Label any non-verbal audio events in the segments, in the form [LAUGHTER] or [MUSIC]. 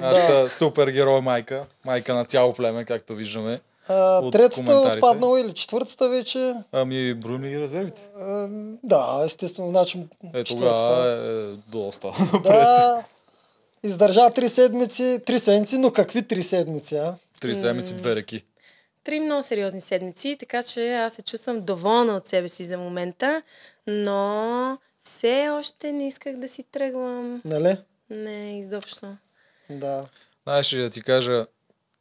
Нашата супергерой майка. Майка на цяло племе, както виждаме. А, от третата е отпаднала или четвъртата вече? Ами, броим ли резервите? А, да, естествено, значи Е, тогава е доста. [LAUGHS] Да, издържа три седмици, три седмици, но какви три седмици, а? Три седмици, две реки. Три много сериозни седмици, така че аз се чувствам доволна от себе си за момента, но все още не исках да си тръгвам. Нали? Не, изобщо. Да. Знаеш ли да ти кажа,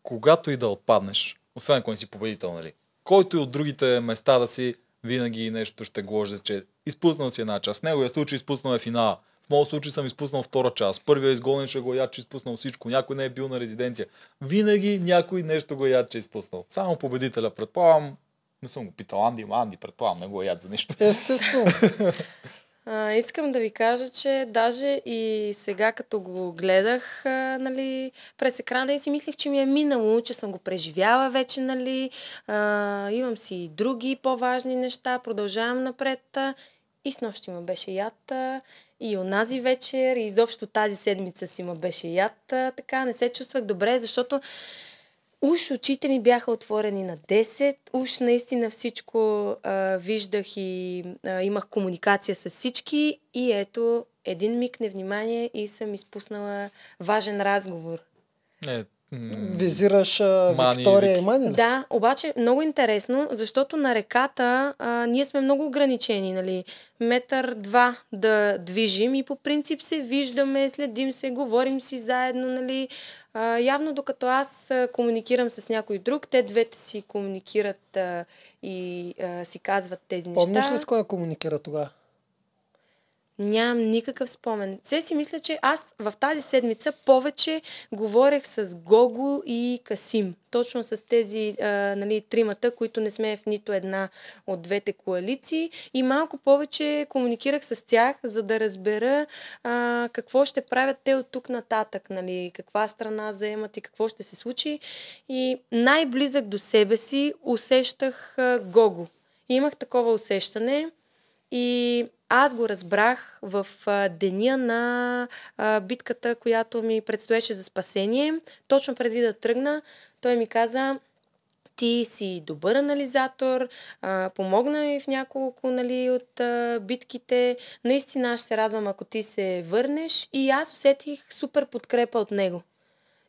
когато и да отпаднеш, освен ако не си победител, нали? Който и от другите места да си, винаги нещо ще гложда, че изпуснал си една част. В неговия случай изпуснал е финала. В моят случай съм изпуснал втора част. Първия изгонен ще го яд, че изпуснал всичко. Някой не е бил на резиденция. Винаги някой нещо го яд, че е изпуснал. Само победителя, предполагам, не съм го питал Анди, Анди, предполагам, не го яд за нищо. Естествено. [LAUGHS] А, искам да ви кажа, че даже и сега, като го гледах а, нали, през екрана, и си мислех, че ми е минало, че съм го преживяла вече, нали, а, имам си и други по-важни неща, продължавам напред. А, и с нощи ма беше яд, и онази вечер, и изобщо тази седмица си ма беше яд. Така, не се чувствах добре, защото Уж очите ми бяха отворени на 10, уж наистина всичко а, виждах и а, имах комуникация с всички и ето един миг невнимание и съм изпуснала важен разговор. Е, Визираш а, Мани Виктория и Мани? Да, обаче много интересно, защото на реката а, ние сме много ограничени, нали? Метър два да движим и по принцип се виждаме, следим се, говорим си заедно, нали? А, явно докато аз а, комуникирам с някой друг, те двете си комуникират а, и а, си казват тези неща. Помниш ли с кой комуникира тогава? Нямам никакъв спомен. Се си мисля, че аз в тази седмица повече говорех с Гого и Касим. Точно с тези а, нали, тримата, които не сме в нито една от двете коалиции. И малко повече комуникирах с тях, за да разбера а, какво ще правят те от тук нататък. Нали, каква страна заемат и какво ще се случи. И най-близък до себе си усещах а, Гого. Имах такова усещане. И аз го разбрах в деня на битката, която ми предстоеше за спасение. Точно преди да тръгна, той ми каза, ти си добър анализатор, помогна ми в няколко нали, от битките. Наистина аз се радвам, ако ти се върнеш. И аз усетих супер подкрепа от него.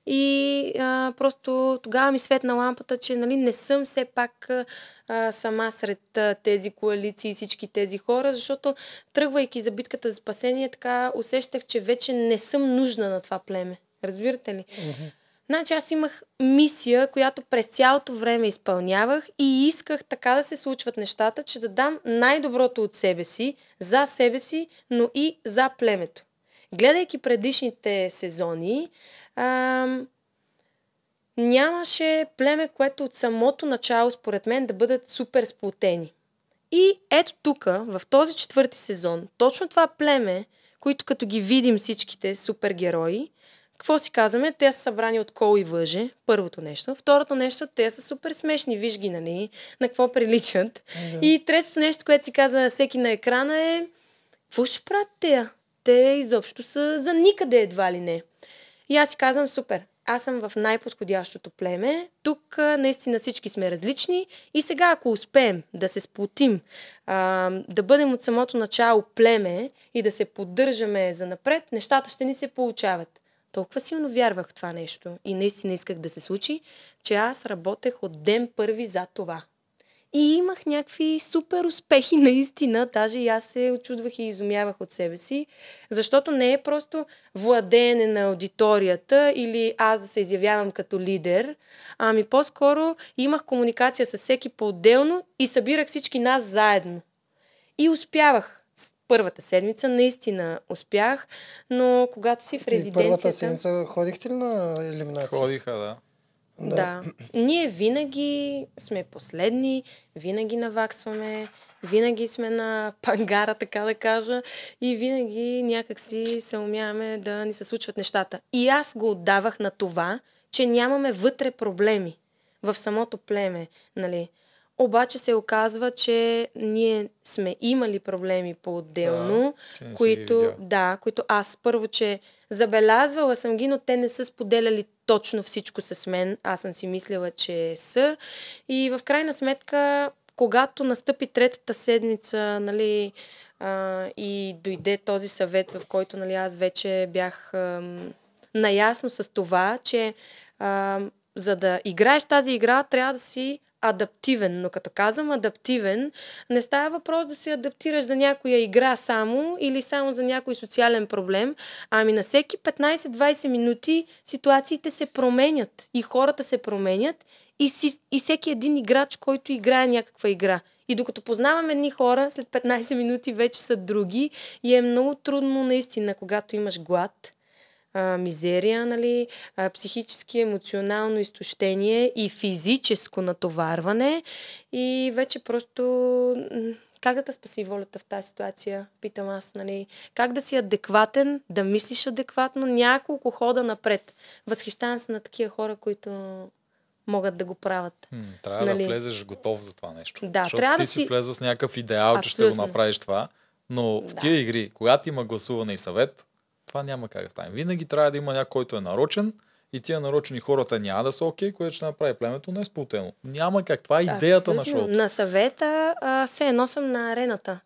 И а, просто тогава ми светна лампата, че нали, не съм все пак а, сама сред а, тези коалиции и всички тези хора, защото тръгвайки за битката за спасение, така усещах, че вече не съм нужна на това племе. Разбирате ли? Значи аз имах мисия, която през цялото време изпълнявах и исках така да се случват нещата, че да дам най-доброто от себе си, за себе си, но и за племето. Гледайки предишните сезони, ам, нямаше племе, което от самото начало, според мен, да бъдат супер сплотени. И ето тук, в този четвърти сезон, точно това племе, които като ги видим всичките супергерои, какво си казваме? Те са събрани от кол и въже, първото нещо. Второто нещо, те са супер смешни, виж ги, нали, на какво приличат. Да. И третото нещо, което си казва всеки на екрана е, какво ще правят те? Те изобщо са за никъде едва ли не. И аз си казвам, супер, аз съм в най-подходящото племе. Тук наистина всички сме различни и сега ако успеем да се сплотим, да бъдем от самото начало племе и да се поддържаме за напред, нещата ще ни се получават. Толкова силно вярвах в това нещо и наистина исках да се случи, че аз работех от ден първи за това. И имах някакви супер успехи, [LAUGHS] наистина. Даже и аз се очудвах и изумявах от себе си, защото не е просто владеене на аудиторията или аз да се изявявам като лидер, ами по-скоро имах комуникация с всеки по-отделно и събирах всички нас заедно. И успявах. Първата седмица наистина успях, но когато си в И първата резиденцията... седмица ходихте ли на елиминация? Ходиха, да. Да. да. Ние винаги сме последни, винаги наваксваме, винаги сме на пангара, така да кажа, и винаги някакси се умяваме да ни се случват нещата. И аз го отдавах на това, че нямаме вътре проблеми в самото племе. Нали? Обаче се оказва, че ние сме имали проблеми по-отделно, ги които, да, които аз първо, че забелязвала съм ги, но те не са споделяли точно всичко с мен. Аз съм си мислила, че са. И в крайна сметка, когато настъпи третата седмица, нали, а, и дойде този съвет, в който нали, аз вече бях ам, наясно с това, че ам, за да играеш тази игра, трябва да си адаптивен. Но като казвам адаптивен, не става въпрос да се адаптираш за някоя игра само или само за някой социален проблем, ами на всеки 15-20 минути ситуациите се променят и хората се променят и, си, и всеки един играч, който играе някаква игра. И докато познаваме едни хора, след 15 минути вече са други и е много трудно наистина, когато имаш глад, а, мизерия, нали, а, психически, емоционално изтощение и физическо натоварване. И вече просто как да те спаси волята в тази ситуация, питам аз, нали? Как да си адекватен, да мислиш адекватно, няколко хода напред. Възхищавам се на такива хора, които могат да го правят. Трябва Нали? да влезеш готов за това нещо. Да, Защото трябва ти да си влезъл с някакъв идеал, че ще го Абсолютно. направиш това, но в Да. тия игри, когато има гласуване и съвет, това няма как да стане. Винаги трябва да има някой, който е нарочен и тия нарочени хората няма да са окей, което ще направи племето не сплутено. Няма как. Това е идеята на Абсолютно. шоуто. На съвета а, се едно съм на арената.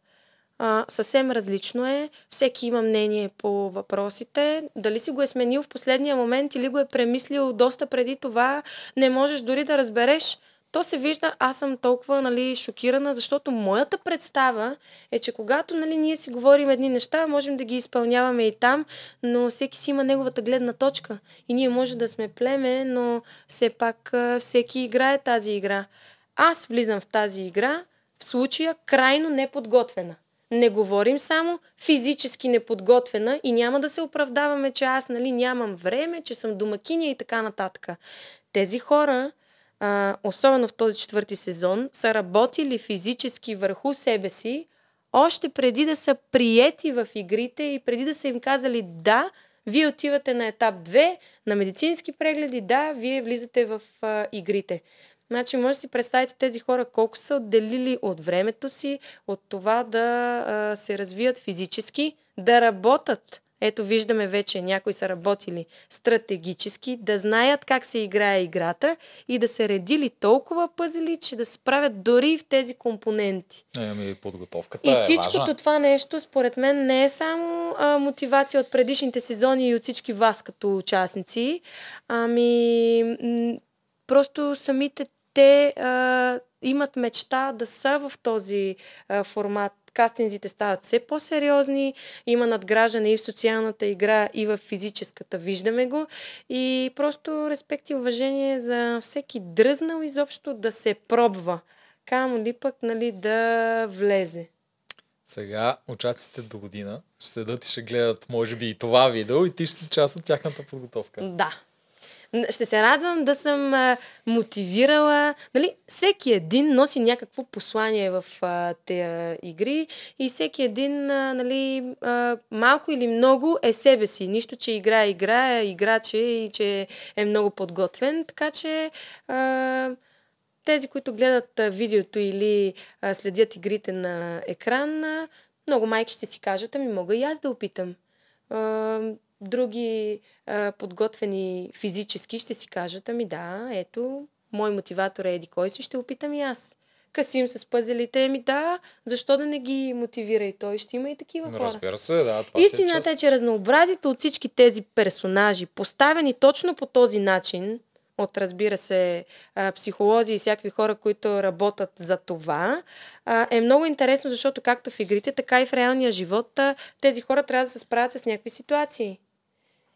А, съвсем различно е. Всеки има мнение по въпросите. Дали си го е сменил в последния момент или го е премислил доста преди това, не можеш дори да разбереш. То се вижда, аз съм толкова нали, шокирана, защото моята представа е, че когато нали, ние си говорим едни неща, можем да ги изпълняваме и там, но всеки си има неговата гледна точка. И ние може да сме племе, но все пак всеки играе тази игра. Аз влизам в тази игра в случая крайно неподготвена. Не говорим само физически неподготвена и няма да се оправдаваме, че аз нали, нямам време, че съм домакиня и така нататък. Тези хора, а, особено в този четвърти сезон, са работили физически върху себе си, още преди да са приети в игрите и преди да са им казали да, вие отивате на етап 2, на медицински прегледи, да, вие влизате в а, игрите. Значи, може да си представите тези хора колко са отделили от времето си, от това да а, се развият физически, да работят. Ето виждаме вече, някои са работили стратегически, да знаят как се играе играта и да се редили толкова пъзели, че да се справят дори в тези компоненти. Е, ами подготовката И е всичкото важна. това нещо, според мен, не е само а, мотивация от предишните сезони и от всички вас като участници, ами м- просто самите те а, имат мечта да са в този а, формат. Кастинзите стават все по-сериозни, има надграждане и в социалната игра, и в физическата, виждаме го. И просто респект и уважение за всеки дръзнал изобщо да се пробва. Камо ли пък, нали, да влезе. Сега участниците до година ще седат и ще гледат, може би, и това видео и ти ще си част от тяхната подготовка. Да. Ще се радвам да съм а, мотивирала. Нали, всеки един носи някакво послание в тези игри и всеки един, а, нали, а, малко или много е себе си. Нищо, че играе, играе, играче и че е много подготвен. Така че а, тези, които гледат а, видеото или а, следят игрите на екран, а, много майки ще си кажат, ами мога и аз да опитам. А, други а, подготвени физически ще си кажат, ами да, ето, мой мотиватор е еди кой си, ще опитам и аз. Касим с пъзелите, ами да, защо да не ги мотивира и той? Ще има и такива хора. Разбира се, да, това си е Истината е, че разнообразието от всички тези персонажи, поставени точно по този начин, от разбира се психолози и всякакви хора, които работят за това, е много интересно, защото както в игрите, така и в реалния живот тези хора трябва да се справят с някакви ситуации.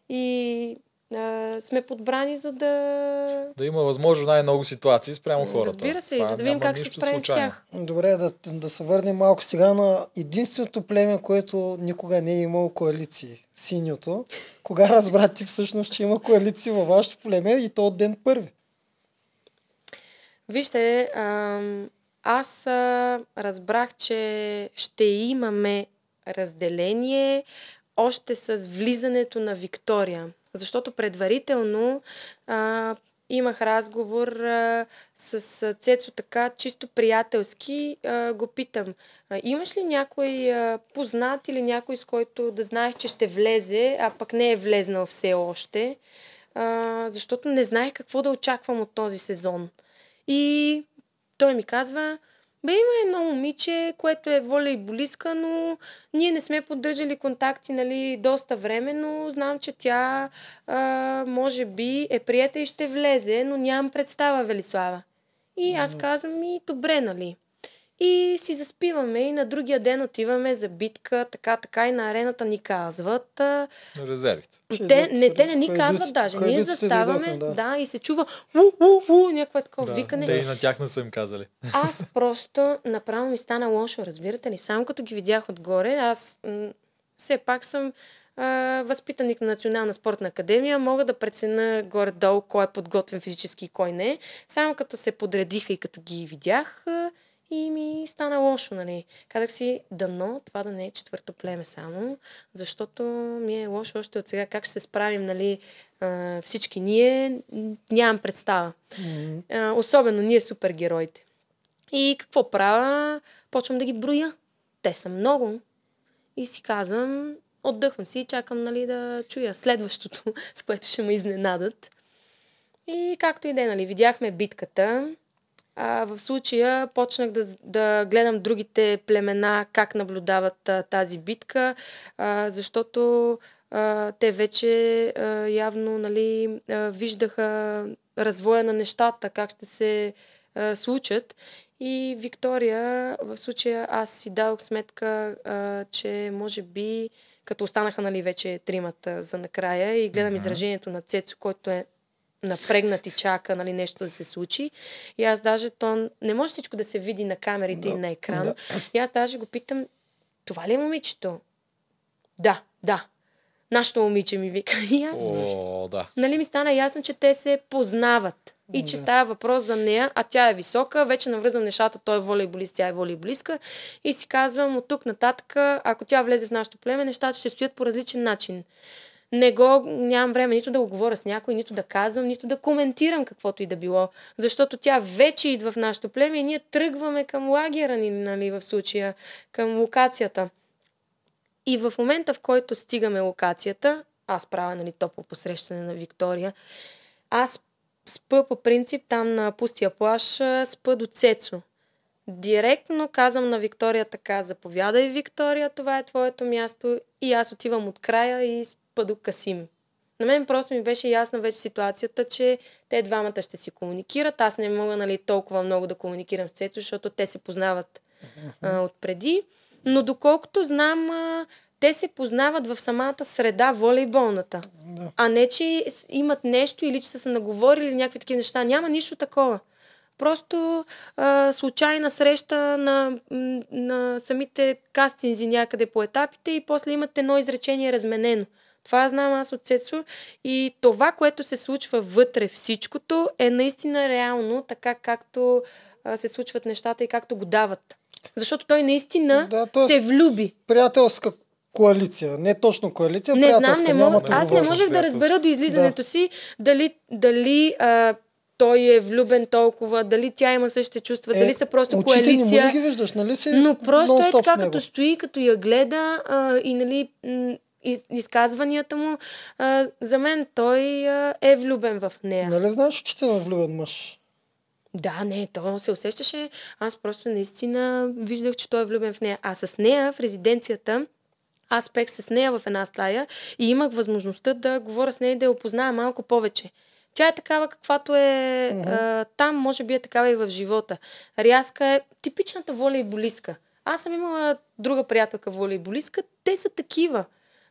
И а, сме подбрани за да... Да има възможно най-много ситуации спрямо хората. Разбира се, и Това за да видим как се нищо справим с тях. Добре, да, да се върнем малко сега на единственото племе, което никога не е имало коалиции. Синьото. Кога разбра ти всъщност, че има коалиции във вашето племе и то от ден първи? Вижте, ам, аз а, разбрах, че ще имаме разделение още с влизането на Виктория. Защото предварително а, имах разговор а, с Цецо така, чисто приятелски, а, го питам, а, имаш ли някой а, познат или някой, с който да знаеш, че ще влезе, а пък не е влезнал все още, а, защото не знаех какво да очаквам от този сезон. И той ми казва, бе има едно момиче, което е волейболистка, но ние не сме поддържали контакти нали, доста време, но знам, че тя а, може би е прията и ще влезе, но нямам представа, Велислава. И аз казвам ми, добре, нали. И си заспиваме и на другия ден отиваме за битка, така, така и на арената ни казват. А, Резервите. Те, не, те не ни казват даже. Ние заставаме, да. да. и се чува у, у, у, някакво такова Да, викане. те и на тях не са им казали. Аз просто направо ми стана лошо, разбирате ли? Само като ги видях отгоре, аз м- все пак съм а, възпитаник на Национална спортна академия, мога да преценя горе-долу кой е подготвен физически и кой не. Само като се подредиха и като ги видях, а, и ми стана лошо, нали. Казах си, дано това да не е четвърто племе само, защото ми е лошо още от сега как ще се справим, нали, всички ние, нямам представа. А, особено ние супергероите. И какво правя? Почвам да ги броя. Те са много. И си казвам, отдъхвам си и чакам нали, да чуя следващото, [LAUGHS] с което ще ме изненадат. И както и да е, нали, видяхме битката. А, в случая почнах да, да гледам другите племена как наблюдават а, тази битка, а, защото а, те вече а, явно нали, а, виждаха развоя на нещата, как ще се а, случат. И Виктория, в случая аз си дадох сметка, а, че може би, като останаха нали, вече тримата за накрая и гледам изражението на Цецо, който е напрегнат и чака нали, нещо да се случи. И аз даже, то не може всичко да се види на камерите и на екран. да. И аз даже го питам, това ли е момичето? Да, да. Нашето момиче ми вика. [LAUGHS] И аз О, да. нали ми стана ясно, че те се познават. И че става въпрос за нея, а тя е висока, вече навързвам нещата, той е волейболист, тя е волейболистка. И си казвам, от тук нататък, ако тя влезе в нашото племе, нещата ще стоят по различен начин. Не го, нямам време нито да го говоря с някой, нито да казвам, нито да коментирам каквото и да било. Защото тя вече идва в нашото племе и ние тръгваме към лагера ни, нали, в случая, към локацията. И в момента, в който стигаме локацията, аз правя нали, топло посрещане на Виктория, аз спа по принцип там на пустия плаш, спа до Цецо. Директно казвам на Виктория така, заповядай Виктория, това е твоето място и аз отивам от края и спа до Касим. На мен просто ми беше ясна вече ситуацията, че те двамата ще си комуникират. Аз не мога нали, толкова много да комуникирам с Цецо, защото те се познават а, отпреди. Но доколкото знам, а, те се познават в самата среда, волейболната. Да. А не, че имат нещо или че са се наговорили някакви такива неща. Няма нищо такова. Просто а, случайна среща на, на самите кастинзи някъде по етапите и после имат едно изречение разменено. Това знам аз от Цецо. И това, което се случва вътре всичкото, е наистина реално, така както а, се случват нещата и както го дават. Защото той наистина Да, тоест- се влюби. Приятелска коалиция. Не точно коалиция, Не знам, не мога, аз не можех да разбера до излизането си дали, дали а, той е влюбен толкова, дали тя има същите чувства, дали са просто Е, коалиция. не ги виждаш, нали си Но просто е така, като стои, като я гледа а, и нали, изказванията му, а, за мен той а, е влюбен в нея. Нали знаеш очите на влюбен мъж? Да, не, то се усещаше. Аз просто наистина виждах, че той е влюбен в нея. А с нея в резиденцията, аз пех с нея в една стая и имах възможността да говоря с нея и да я опозная малко повече. Тя е такава, каквато е а, там, може би е такава и в живота. Рязка е типичната волейболистка. Аз съм имала друга приятелка волейболистка, те са такива.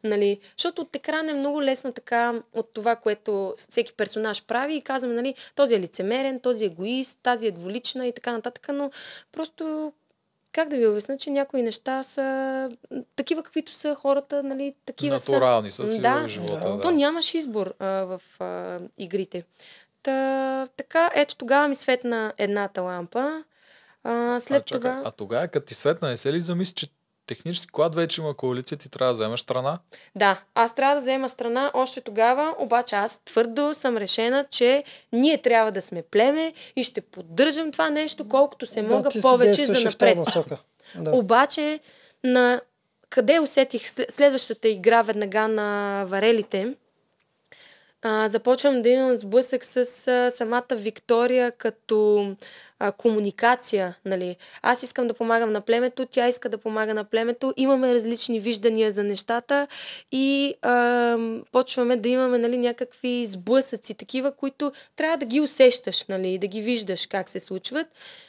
Нали? Защото от екран е много лесно така от това, което всеки персонаж прави и казваме, нали, този е лицемерен, този е егоист, тази е дволична и така нататък, но просто как да ви обясня, че някои неща са такива, каквито са хората, нали, такива са. Натурални са си Да. в живота. Да. То нямаш избор а, в а, игрите. Та, така, ето тогава ми светна едната лампа. А, след а, чакай, това... а тогава, като ти светна, не се ли замисли, че технически, когато вече има коалиция, ти трябва да вземеш страна. Да, аз трябва да взема страна още тогава, обаче аз твърдо съм решена, че ние трябва да сме племе и ще поддържам това нещо, колкото се мога да, ти си повече за напред. [LAUGHS] Да. Обаче, на къде усетих след- следващата игра веднага на варелите, а, започвам да имам сблъсък с а, самата Виктория като а, комуникация. Нали. Аз искам да помагам на племето, тя иска да помага на племето. Имаме различни виждания за нещата и а, почваме да имаме нали, някакви сблъсъци, такива, които трябва да ги усещаш, нали, да ги виждаш как се случват.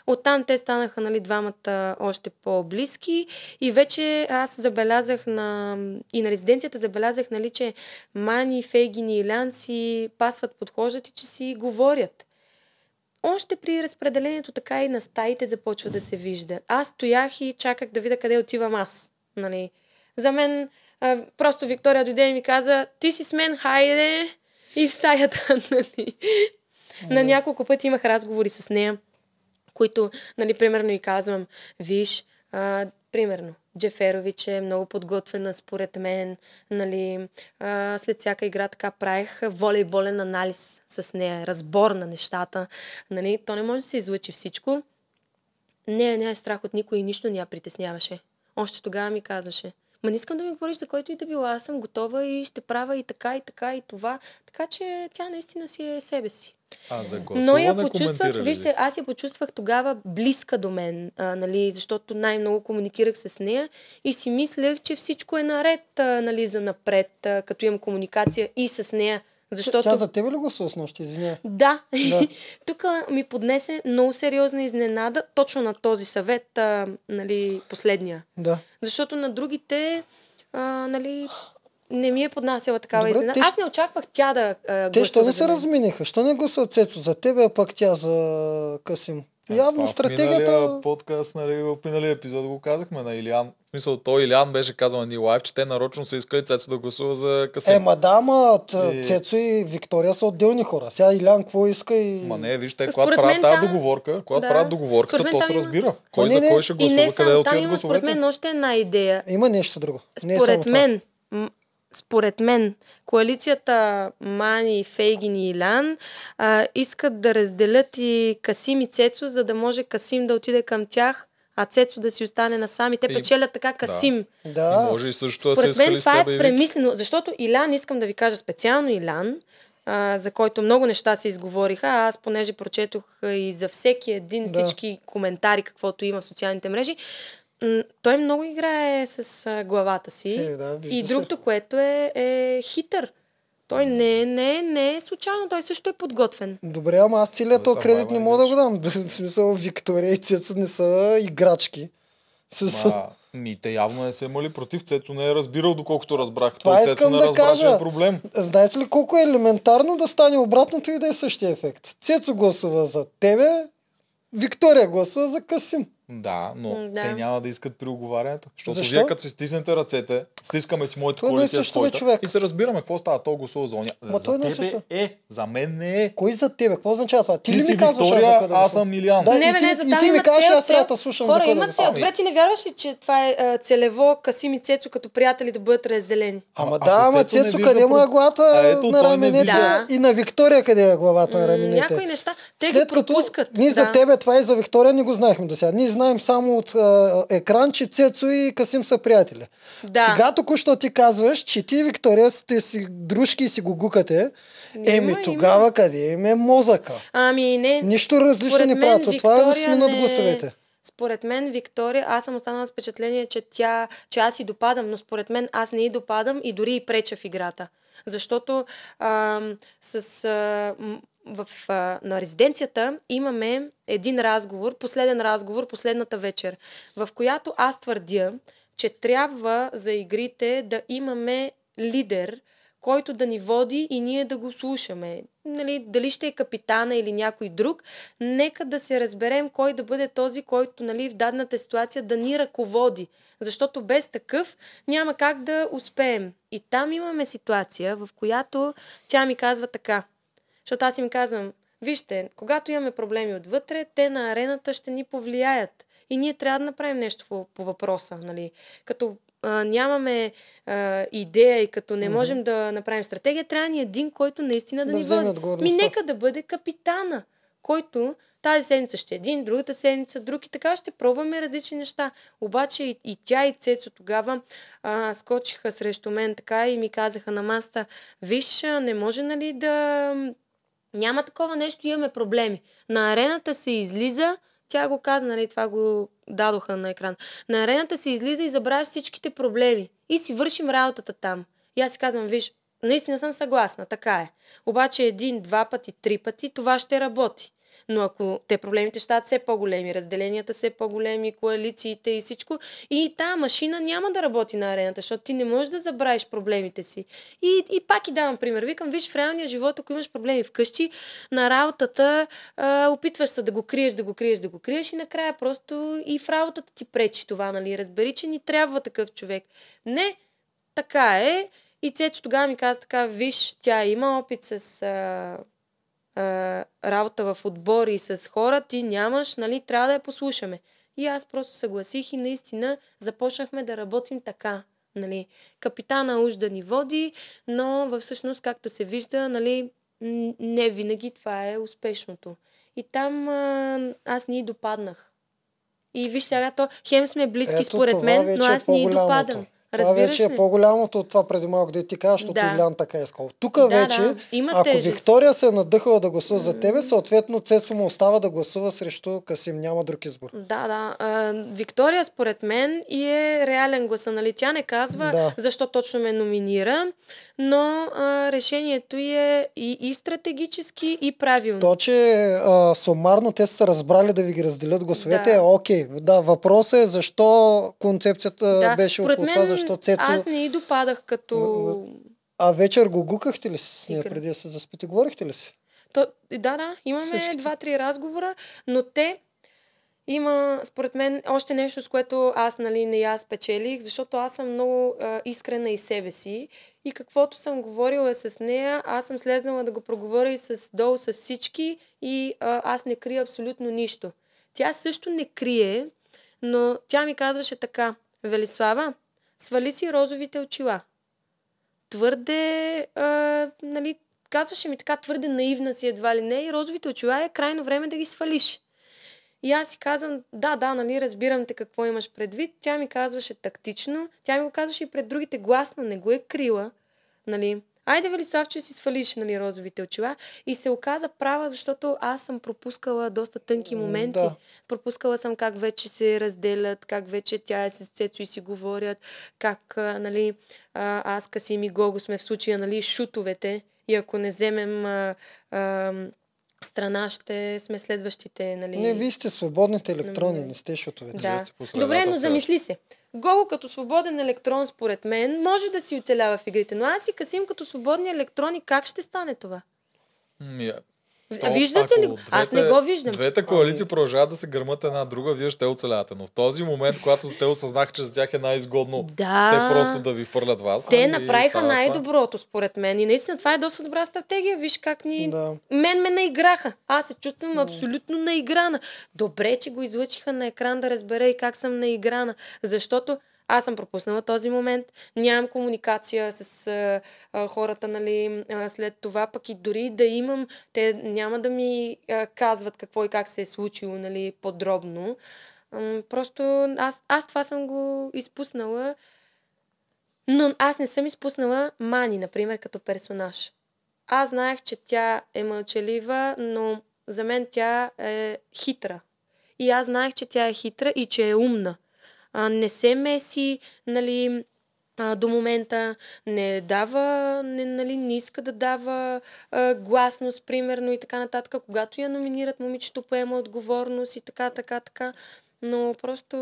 Оттам те станаха нали, двамата още по-близки и вече аз забелязах на, и на резиденцията забелязах, нали, че Мани, Фейгин и Илян си пасват, подхождат и че си говорят. Още при разпределението така и на стаите започва да се вижда. Аз стоях и чаках да видя къде отивам аз. Нали. За мен а, просто Виктория дойде и ми каза, ти си с мен, хайде, и в стаята. [LAUGHS] Нали. На няколко пъти имах разговори с нея които, нали, примерно и казвам, виж, а, примерно, Джеферович е много подготвена според мен, нали, а, след всяка игра така правих волейболен анализ с нея, разбор на нещата, нали, то не може да се излъчи всичко. Не, не е страх от никой и нищо не я притесняваше. Още тогава ми казваше, ма не искам да ми говориш за който и да било, аз съм готова и ще правя и така, и така, и това. Така че тя наистина си е себе си. А за Но я почувствах, вижте, аз я почувствах тогава близка до мен, а, нали, защото най-много комуникирах с нея и си мислех, че всичко е наред, а, нали, за напред, а, като имам комуникация и с нея. Защото... Тя за тебе ли гласува с нощи? Извиня. Да. Да. [LAUGHS] Тук ми поднесе много сериозна изненада точно на този съвет, а, нали, последния. Да. Защото на другите, а, нали, не ми е поднасяла такава Добре, изненада. те Аз не очаквах тя да а, Те що не се мен. разминиха? Що не гласува Цецо за тебе, а пък тя за Касим? Е, Явно това В стратегията... миналия подкаст, нали, в миналия епизод го казахме на Илян. В смисъл, той Илян беше казал на ни лайв, че те нарочно са искали Цецо да гласува за Касим. Е, ма да, ма т- И- Цецо и Виктория са отделни хора. Сега Илян какво иска и... Ма не, виж, те, Според когато правят мен тази договорка, когато да. правят договорката, мен то се има- разбира. Кой не, за не. кой ще гласува, не къде само, отиват има според гласовете. мен още една идея. Има нещо друго. Не е Според това. Според мен, коалицията Мани, Фейгин и Илян а, искат да разделят и Касим и Цецо, за да може Касим да отиде към тях, а Цецо да си остане насам. И те И- печелят така Касим. Да. И може и също да се Според мен това е премислено, защото Илян, искам да ви кажа специално Илян, а, за който много неща се изговориха. А Аз, понеже прочетох и за всеки един, Да. всички коментари, каквото има в социалните мрежи, той много играе с а, главата си. Е, да, и се. другото, което е, е хитър. Той не, не, не е случайно, той също е подготвен. Добре, ама аз целият този са кредит не мога да го дам. [LAUGHS] В смисъл, Виктория и Цецо не са играчки. Смисъл, Ма, ми, те явно не са имали против. Цецо не е разбирал, доколкото разбрах. Това Той Цецо искам не да разбра, че кажа. е проблем. Знаете ли колко е елементарно да стане обратното и да е същия ефект? Цецо гласува за тебе, Виктория гласува за Касим. Да, но да. те няма да искат при оговарянето. Защото Защо? вие като си стиснете ръцете, стискаме си моите не е също, бе, човек. и се разбираме какво става. То гласува за оня. Ма за той не е тебе също. е, за мен не е. Кой за тебе? Какво означава това? Ти, Ти ли ми казваш аз за Виктория, да аз гласувам? съм Илян. Да, не, и бе, ти- не, и за ти там ми има кажеш, аз трябва да слушам за Хора, да има цел. Добре, ти не вярваш ли, че това е целево Касим и Цецо като приятели да бъдат разделени? Ама да, ама Цецо къде му е главата на раменете и на Виктория къде е главата на раменете. Някои неща, те като пропускат. ние за тебе това и за Виктория не го знаехме до сега. Знаем само от а, екран, че Цецо и Касим са приятели. Да. Сега току-що ти казваш, че ти и Виктория сте си дружки и си го гукате. Има, Еми има. тогава къде им е мозъка? Ами не. Нищо различно Според не правят. от Това е не- гласовете. Според мен Виктория, аз съм останала с впечатление, че тя, че аз и допадам, но според мен аз не и допадам и дори и преча в играта. Защото ам, с, а, в, а, на резиденцията имаме един разговор, последен разговор, последната вечер, в която аз твърдя, че трябва за игрите да имаме лидер, който да ни води и ние да го слушаме. Нали, дали ще е капитана или някой друг, нека да се разберем кой да бъде този, който нали, в дадената ситуация да ни ръководи. Защото без такъв няма как да успеем. И там имаме ситуация, в която тя ми казва така. Защото аз им казвам, вижте, когато имаме проблеми отвътре, те на арената ще ни повлияят. И ние трябва да направим нещо по, по въпроса, нали. Като а, нямаме а, идея и като не Мгм. можем да направим стратегия, трябва ни един, който наистина да, Да ни води. Ми нека да бъде капитана, който тази седмица ще е един, другата седмица друг и така ще пробваме различни неща. Обаче и, и тя и Цецо тогава а, скочиха срещу мен така и ми казаха на маста, виж, не може нали да... Няма такова нещо, имаме проблеми. На арената се излиза, тя го каза, нали, това го дадоха на екран. На арената се излиза и забравяш всичките проблеми. И си вършим работата там. И аз си казвам, виж, наистина съм съгласна, така е. Обаче един, два пъти, три пъти, това ще работи. Но ако те проблемите стават все по-големи, разделенията все по-големи, коалициите и всичко, и тази машина няма да работи на арената, защото ти не можеш да забравиш проблемите си. И, и пак и давам пример. Викам, виж, в реалния живот, ако имаш проблеми вкъщи, на работата а, опитваш се да го криеш, да го криеш, да го криеш и накрая просто и в работата ти пречи това, нали? Разбери, че ни трябва такъв човек. Не, така е. И Цецо тогава ми каза така, виж, тя има опит с а, а, работа в отбори с хора, ти нямаш, нали, трябва да я послушаме. И аз просто съгласих и наистина започнахме да работим така. Нали. Капитана уж да ни води, но всъщност, както се вижда, нали, не винаги това е успешното. И там а, аз ни допаднах. И виж сега, то хем сме близки Ето, според мен, но е аз ни допадам. Това Разбираш вече е ли? по-голямото от това преди малко да ти кажа, защото Да. Илян така е искал. Тук Да, вече, да, има ако тежест. Виктория се е надъхала да гласува за тебе, съответно Цецо му остава да гласува срещу Касим. Няма друг избор. Да, да. А, Виктория, според мен, и е реален гласа. Нали? Тя не казва Да. защо точно ме номинира, но а, решението е и, и стратегически, и правилно. То, че а, сумарно те са разбрали да ви ги разделят гласовете, Да. е окей. Да, въпросът е защо концепцията да. беше около това, защо Цецо... аз не и допадах като... А вечер го гукахте ли с нея преди да се заспите? Говорихте ли си? То, да, да, имаме два-три разговора, но те има, според мен, още нещо, с което аз нали, не я спечелих, защото аз съм много а, искрена и себе си и каквото съм говорила с нея, аз съм слезнала да го проговоря и с долу с всички и а, аз не крия абсолютно нищо. Тя също не крие, но тя ми казваше така, Велислава, свали си розовите очила. Твърде, а, нали, казваше ми така, твърде наивна си едва ли не и розовите очила е крайно време да ги свалиш. И аз си казвам, да, да, нали, разбирам те какво имаш предвид. Тя ми казваше тактично, тя ми го казваше и пред другите гласно, не го е крила, нали. Айде, Велиславче, си свалиш, нали, розовите очила. И се оказа права, защото аз съм пропускала доста тънки моменти. да. Пропускала съм как вече се разделят, как вече тя е с Цецо и си говорят, как, нали, аз, Касим и Гого сме в случая, нали, шутовете. И ако не вземем а, а, страна, ще сме следващите, нали. Не, вие сте свободните електрони, не сте шутовете. Да. Добре, но замисли се. Гого като свободен електрон, според мен, може да си оцелява в игрите, но аз и Касим като свободни електрони, как ще стане това? Ми, то, виждате ли го? Аз не го виждам. Двете коалиции продължават да се гърмат една друга, вие ще оцелявате. Но в този момент, когато те осъзнаха, че за тях е най-изгодно Да. те просто да ви фърлят вас. Те направиха най-доброто, според мен. И наистина това е доста добра стратегия. Виж как ни... Да. Мен ме наиграха. Аз се чувствам абсолютно наиграна. Добре, че го излъчиха на екран да разбера и как съм наиграна. Защото аз съм пропуснала този момент, нямам комуникация с а, а, хората, нали, а, след това, пък и дори да имам, те няма да ми а, казват какво и как се е случило, нали, подробно. Ам, просто аз, аз това съм го изпуснала, но аз не съм изпуснала Мани, например, като персонаж. Аз знаех, че тя е мълчалива, но за мен тя е хитра. И аз знаех, че тя е хитра и че е умна. Не се меси, нали, до момента не дава, не, нали, не иска да дава а, гласност, примерно, и така нататък. Когато я номинират, момичето поема отговорност и така, така, така. Но просто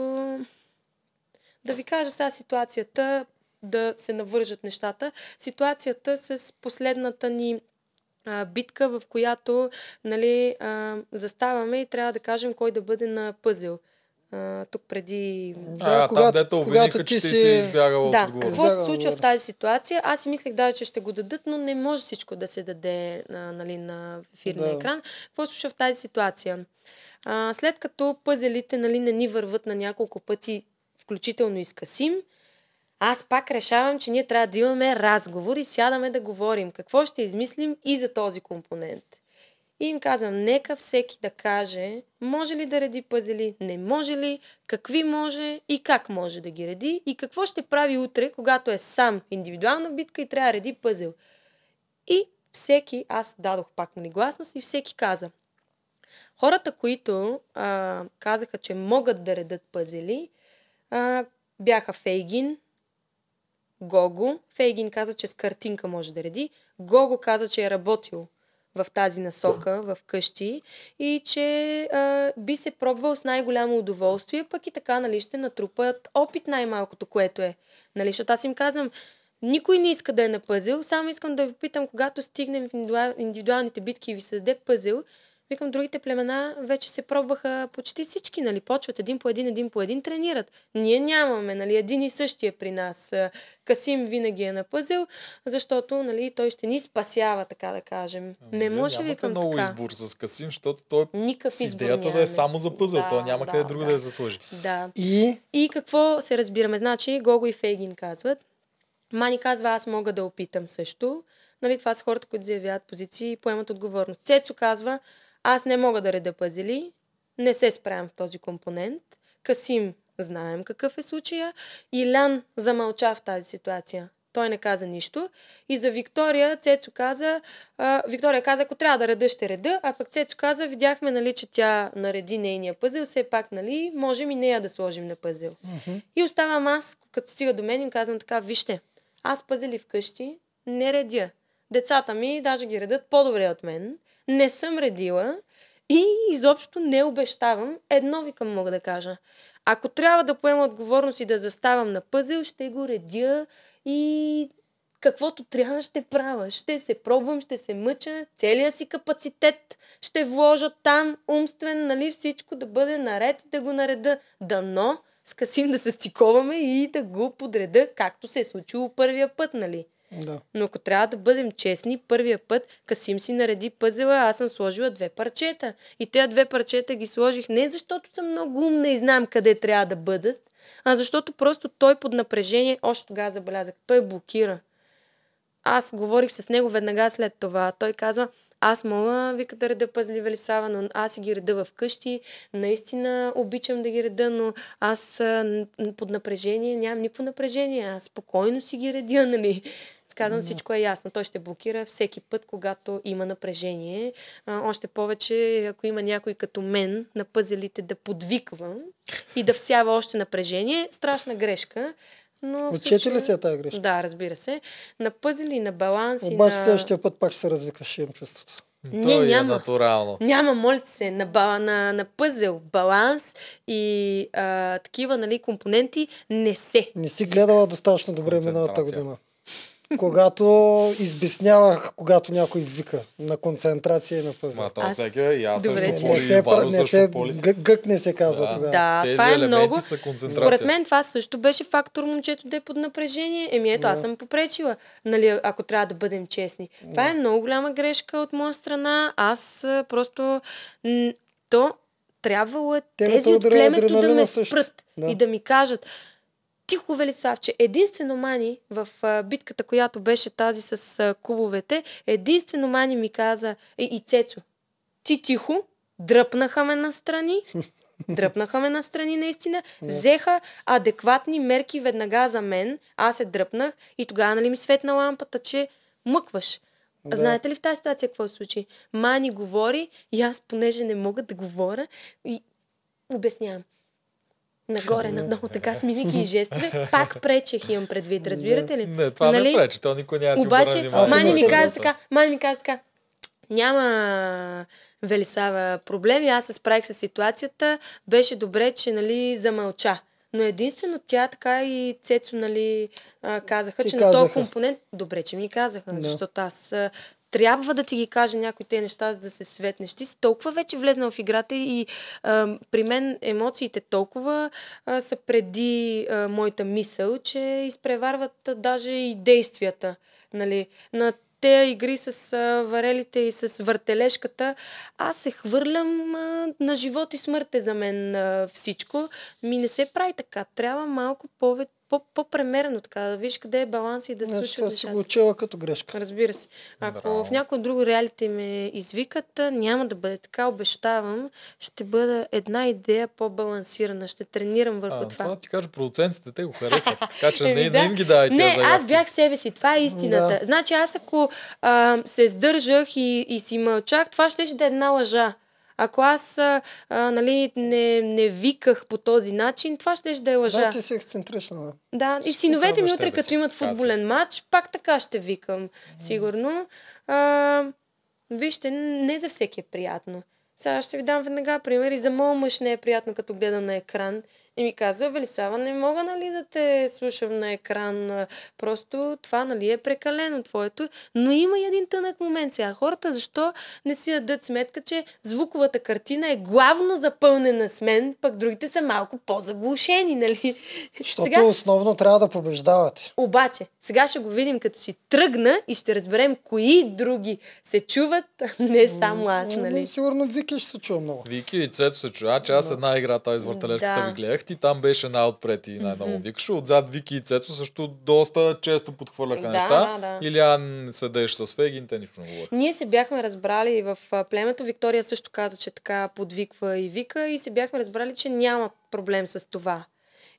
да ви кажа сега ситуацията, да се навържат нещата. Ситуацията с последната ни а, битка, в която нали, а, заставаме и трябва да кажем кой да бъде на пъзел. А, тук преди А, а там дето обвиниха, че ти си избягала да, от отговорност. какво се случва в тази ситуация? Аз си мислех даже, че ще го дадат, но не може всичко да се даде а, нали, на ефирния Да. екран. Какво се случва в тази ситуация? А, след като пъзелите нали, не ни върват на няколко пъти, включително и с Касим, аз пак решавам, че ние трябва да имаме разговор и сядаме да говорим какво ще измислим и за този компонент. И им казвам, нека всеки да каже, може ли да реди пъзели, не може ли, какви може и как може да ги реди и какво ще прави утре, когато е сам индивидуална битка и трябва да реди пъзел. И всеки, аз дадох пак нали, гласност и всеки каза. Хората, които а, казаха, че могат да редат пъзели, а, бяха Фейгин, Гого. Фейгин каза, че с картинка може да реди. Гого каза, че е работил в тази насока, в къщи и че а, би се пробвал с най-голямо удоволствие, пък и така, нали, ще натрупат опит най-малкото, което е. Нали, защото аз им казвам, никой не иска да е на пъзел, само искам да ви питам, когато стигнем в индивидуал- индивидуалните битки и ви се даде пъзел, викам, другите племена вече се пробваха почти всички, нали, почват един по един, един по един, тренират. Ние нямаме, нали, един и същия при нас. А, Касим винаги е на пъзел, защото, нали, той ще ни спасява, така да кажем. Не Вие може, нямате викам много така. избор с Касим, защото той Никакъв с идеята да е само за пъзел. Да, той няма да, къде друго да, да. я заслужи. Да. И И какво се разбираме? Значи, Гого и Фейгин казват. Мани казва, аз мога да опитам също. Нали, това са хората, които заявяват позиции и поемат отговорност. Цецо казва, аз не мога да реда пъзели, не се справям в този компонент. Касим, знаем какъв е случая. Илян замълча в тази ситуация. Той не каза нищо. И за Виктория Цецо каза, а, Виктория каза, ако трябва да реда, ще реда, а пък Цецо каза, видяхме, нали, че тя нареди нейния пъзел, все пак, нали, можем и нея да сложим на пъзел. И оставам аз, като стига до мен, им казвам така, вижте, аз пъзели вкъщи не редя. Децата ми даже ги редат по-добре от мен. Не съм редила и изобщо не обещавам. Едно викам мога да кажа. Ако трябва да поема отговорност и да заставам на пъзел, ще го редя и каквото трябва ще правя. Ще се пробвам, ще се мъча, целия си капацитет ще вложа там, умствен, нали, всичко да бъде наред и да го нареда. Дано с Касим да се стиковаме и да го подреда, както се е случило първия път, нали. Да. Но ако трябва да бъдем честни, първия път Касим си нареди пъзела, аз съм сложила две парчета. И тези две парчета ги сложих не защото съм много умна и знам къде трябва да бъдат, а защото просто той под напрежение, още тогава забелязах, той блокира. Аз говорих с него веднага след това. Той казва, аз мога, вика да реда пъзли Велислава, но аз си ги реда в къщи. Наистина обичам да ги реда, но аз под напрежение нямам никакво напрежение. Аз спокойно си ги редя, нали? Казвам, всичко е ясно. Той ще блокира всеки път, когато има напрежение. А, още повече, ако има някой като мен на пъзелите да подвиква и да всява още напрежение, страшна грешка. Но в Отчете ли случая- се тази грешка? Да, разбира се. На пъзели, на баланс Обаче на... следващия път пак ще се развикаш, имам чувството. Не, той няма. е натурално. Няма, моля се, на, бала, на, на пъзел, баланс и а, такива нали, компоненти не се. Не си гледала достатъчно добре миналата година. Когато избеснявах, когато някой вика на концентрация и на пъзел. Ма то Аз- всеки е, и аз Добре, също че- Не се, Варо не се, гък, гък не се казва Да. тогава. Да, Тези това е много. са концентрация. Според мен това също беше фактор момчето да е под напрежение. Еми ето, аз Да. съм попречила, нали, ако трябва да бъдем честни. Това е много голяма грешка от моя страна. Аз просто... м, То трябвало е тези от племето да ме също. спрат Да. и да ми кажат Тихо, Велиславче, единствено Мани в а, битката, която беше тази с а, кубовете, единствено Мани ми каза, е, и Цецо, ти тихо, дръпнаха ме настрани, [LAUGHS] дръпнаха ме настрани наистина, взеха адекватни мерки веднага за мен, аз се дръпнах и тогава нали ми светна лампата, че мъкваш. Да. Знаете ли в тази ситуация какво се случи? Мани говори и аз, понеже не мога да говоря, и обяснявам. Нагоре, надолу, така с мимики и жестове, пак пречех имам предвид, разбирате ли? Не, това Нали? не пречи, то никой няма да ти Обаче. Мани ми каза така, Мани ми каза така, няма Велислава проблеми, аз се справих с ситуацията, беше добре, че нали, замълча. Но единствено тя така и Цецо нали, казаха, Ти че на този казаха. компонент... Добре, че ми казаха, Да. защото аз трябва да ти ги каже някои те неща, за да се светнеш. Ти си толкова вече влезнал в играта и а, при мен емоциите толкова а, са преди а, моята мисъл, че изпреварват а, даже и действията. Нали? На те игри с а, варелите и с въртележката, аз се хвърлям а, на живот и смърт е за мен а, всичко. Ми не се прави така. Трябва малко повече по- по-премерено така, да видиш къде е баланс и да Значи слушаш това си нещата. го учила като грешка. Разбира се. Ако Браво. в някой друго реалити ме извикат, няма да бъде така, обещавам. Ще бъда една идея по-балансирана. Ще тренирам върху А, това. това ти кажа, продуцентите те го харесват. [LAUGHS] Така че не, да. не им ги давай Не, заявки. аз бях себе си. Това е истината. Да. Значи аз ако а, се сдържах и, и си мълчах, това ще да е една лъжа. Ако аз а, нали, не, не виках по този начин, това ще да е лъжа. Да, ти си ексцентрична. да. Да, и синовете ми утре, като имат футболен матч, пак така ще викам, сигурно. А, вижте, не за всеки е приятно. Сега ще ви дам веднага пример. И за моят мъж не е приятно, като гледа на екран. И ми казва, Велислава, не мога нали да те слушам на екран. Просто това нали е прекалено твоето. Но има и един тънък момент сега. Хората защо не си дадат сметка, че звуковата картина е главно запълнена с мен, пък другите са малко по-заглушени, нали? Защото основно трябва да побеждавате. Обаче, сега ще го видим като си тръгна и ще разберем кои други се чуват, не само аз, нали? Сигурно Вики ще се чува много. Вики и Цето се чува, че аз една игра тази с въртележката Да. ви гледах и там беше най-отпред и най-много викаше. Отзад Вики и Цето също доста често подхвърляха Да, неща. да, да. Или Ан седеш с Фегин, те нищо не говорят. Ние се бяхме разбрали в племето. Виктория също каза, че така подвиква и вика и се бяхме разбрали, че няма проблем с това.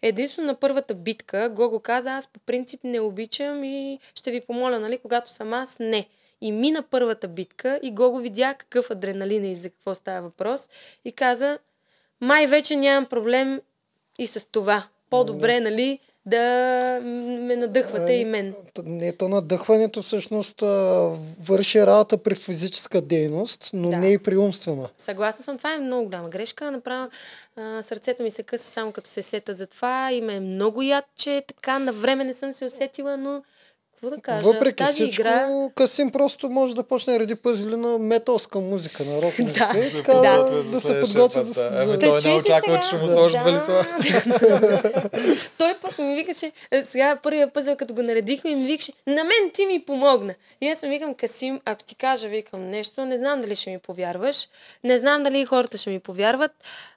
Единствено на първата битка Гого каза, аз по принцип не обичам и ще ви помоля, нали, когато съм аз, не. И мина първата битка и Гого видя какъв адреналин е и за какво става въпрос и каза, май вече нямам проблем и с това. По-добре, нали, да ме надъхвате и мен. Не, то надъхването всъщност върши работа при физическа дейност, но Да. не и при умствена. Съгласна съм, това е много голяма грешка. Направо а, сърцето ми се къса само като се сета за това. И ме е много яд, че така на време не съм се усетила, но какво да кажа? Въпреки тази всичко, игра... Касим просто може да почне да реди пъзели на металска музика, на рок [LAUGHS] музика. Да. и Се така подготвя да, за да се път, за... за... Еми, Да той не очаква, сега. че ще му сложат Да. [LAUGHS] Той пък ми вика, че е, сега първия пъзел, като го наредихме, ми викаше, на мен ти ми помогна. И аз му викам, Касим, ако ти кажа, викам нещо, не знам дали ще ми повярваш, не знам дали хората ще ми повярват.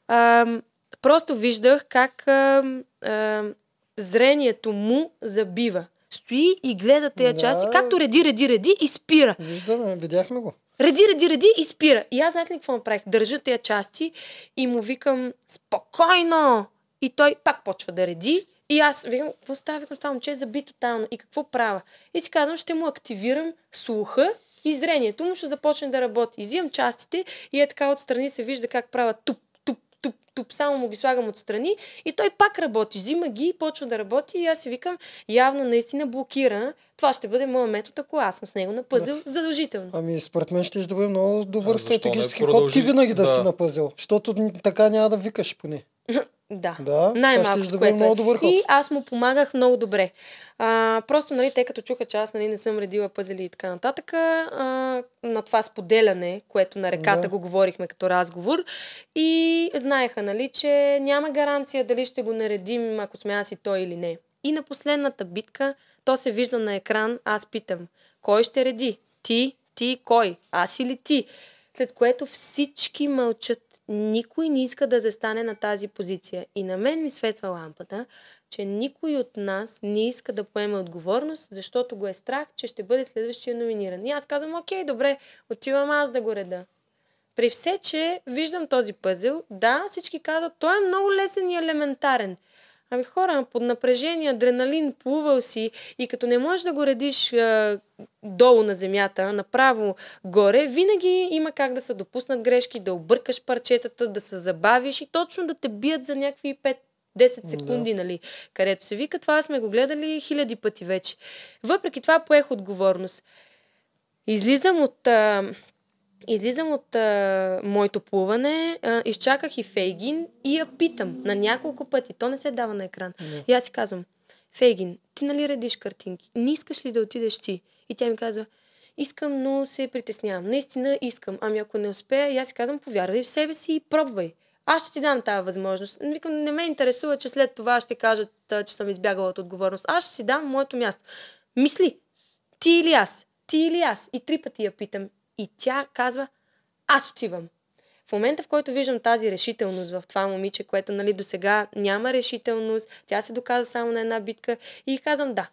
Ам, просто виждах как ам, ам, зрението му забива. Стои и гледа тези Да. части, както реди, реди, реди и спира. Виждаме, видяхме го. Реди, реди, реди и спира. И аз знаете ли какво направих? Държа тези части и му викам спокойно. И той пак почва да реди. И аз викам, какво става? Викам, това момче е заби тотално. И какво правя? И си казвам, ще му активирам слуха и зрението му ще започне да работи. Изимам частите и е така отстрани се вижда как правя туп, туп, туп. Само му ги слагам отстрани и той пак работи. Взима ги и почва да работи и аз си викам, явно наистина блокира. Това ще бъде моят метод, ако аз съм с него на пъзел, задължително. Ами според мен ще да бъде много добър А стратегически ход ти винаги да, Да. си на пъзел. Защото така няма да викаш поне. Да. Да, Най-малко, ще да което много е. добър ход. И аз му помагах много добре. А, просто, нали, те като чуха, че аз нали, не съм редила пъзели и така нататък, а, на това споделяне, което на реката Да. го говорихме като разговор, и знаеха, нали, че няма гаранция дали ще го наредим, ако сме аз и той или не. И на последната битка, то се вижда на екран, аз питам, кой ще реди? Ти, ти, кой? Аз или ти? След което всички мълчат. Никой не иска да застане на тази позиция. И на мен ми светва лампата, че никой от нас не иска да поеме отговорност, защото го е страх, че ще бъде следващия номиниран. И аз казвам, окей, добре, отивам аз да го реда. При все, че виждам този пъзел, да, всички казват, той е много лесен и елементарен. Ами хора, под напрежение, адреналин, плувал си и като не можеш да го редиш а, долу на земята, направо горе, винаги има как да се допуснат грешки, да объркаш парчетата, да се забавиш и точно да те бият за някакви 5-10 секунди, нали? Където се вика, това сме го гледали хиляди пъти вече. Въпреки това поех отговорност. Излизам от а, Излизам от а, моето плуване, а, изчаках и Фейгин и я питам на няколко пъти. То не се дава на екран. Не. И аз си казвам, Фейгин, ти нали редиш картинки? Не искаш ли да отидеш ти? И тя ми казва, искам, но се притеснявам. Наистина искам. Ами ако не успея, и аз си казвам, повярвай в себе си и пробвай. Аз ще ти дам тази възможност. Викам, не ме интересува, че след това ще кажат, че съм избягала от отговорност. Аз ще си дам моето място. Мисли, ти или аз, ти или аз. И три пъти я питам. И тя казва, аз отивам. В момента, в който виждам тази решителност в това момиче, което нали, до сега няма решителност, тя се доказа само на една битка и казвам да.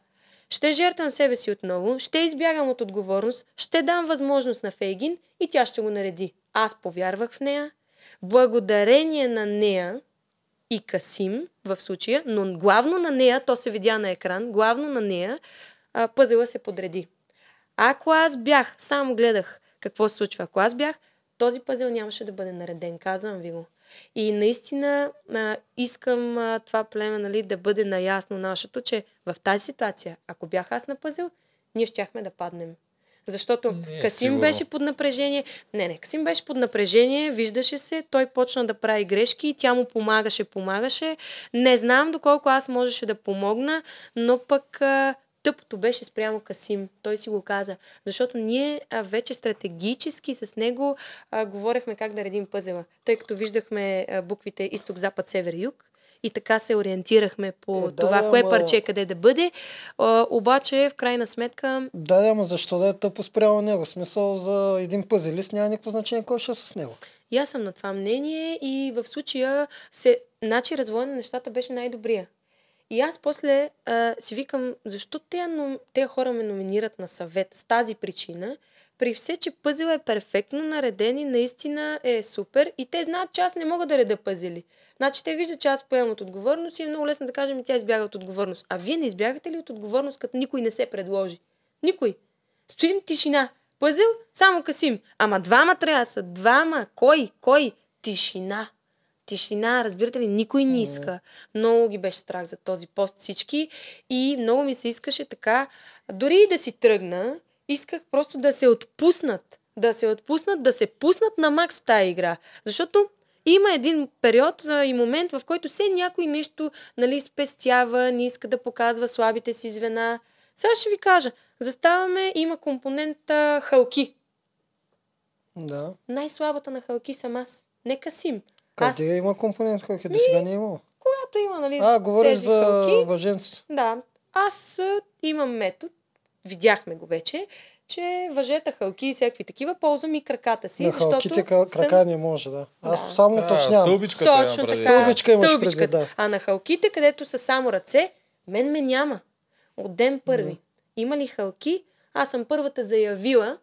Ще жертвам себе си отново, ще избягам от отговорност, ще дам възможност на Фейгин и тя ще го нареди. Аз повярвах в нея, благодарение на нея и Касим в случая, но главно на нея, то се видя на екран, главно на нея, пъзела се подреди. Ако аз бях, само гледах какво се случва, ако аз бях, този пъзел нямаше да бъде нареден, казвам ви го. И наистина а, искам а, това племе нали, да бъде наясно нашето, че в тази ситуация, ако бях аз на пъзел, ние щяхме да паднем. Защото Не, Касим сигурно. беше под напрежение. Не, не, Касим беше под напрежение, виждаше се, той почна да прави грешки, тя му помагаше, помагаше. Не знам доколко аз можеше да помогна, но пък а, тъпото беше спрямо Касим. Той си го каза. Защото ние а, вече стратегически с него а, говорехме как да редим пъзела. Тъй като виждахме а, буквите изток, запад, север, юг. И така се ориентирахме по Е, да, това, да, кое ама- парче къде да бъде. А, обаче, в крайна сметка, Да, да, ама защо да е тъпо спрямо него? Смисъл за един пъзелист няма никакво значение кой ще е с него. И аз съм на това мнение и в случая се, значи развой на нещата беше най-добрия. И аз после а, си викам, защо те, но, те хора ме номинират на съвет с тази причина, при все, че пъзел е перфектно нареден и наистина е супер и те знаят, че аз не мога да реда пъзели. Значи те виждат, че аз поемам от отговорност и е много лесно да кажем, тя избяга от отговорност. А вие не избягате ли от отговорност, като никой не се предложи? Никой. Стоим тишина. Пъзел, само Касим. Ама двама трябва са. Двама. Кой? Кой? Тишина. Тишина, разбирате ли, никой не иска. Много ги беше страх за този пост всички и много ми се искаше така, дори и да си тръгна, исках просто да се отпуснат. Да се отпуснат, да се пуснат на макс в тази игра. Защото има един период а, и момент, в който все някой нещо нали, спестява, не иска да показва слабите си звена. Сега ще ви кажа. Заставаме, има компонента халки. Да. Най-слабата на халки съм аз. Не Касим. Къде Аз, има компонент, който до сега не е имало? когато има, нали, А, говориш тези за въженството. да, аз имам метод, видяхме го вече, че въжета, халки и всякакви такива ползвам и краката си, На защото халките ка- крака не може, да. Аз Да. само Да, уточнявам. стълбичката имам Точно така. Стълбичка имаш стълбичката. предвид, да. А на халките, където са само ръце, мен ме няма. От ден първи. Има ли халки? Аз съм първата заявила.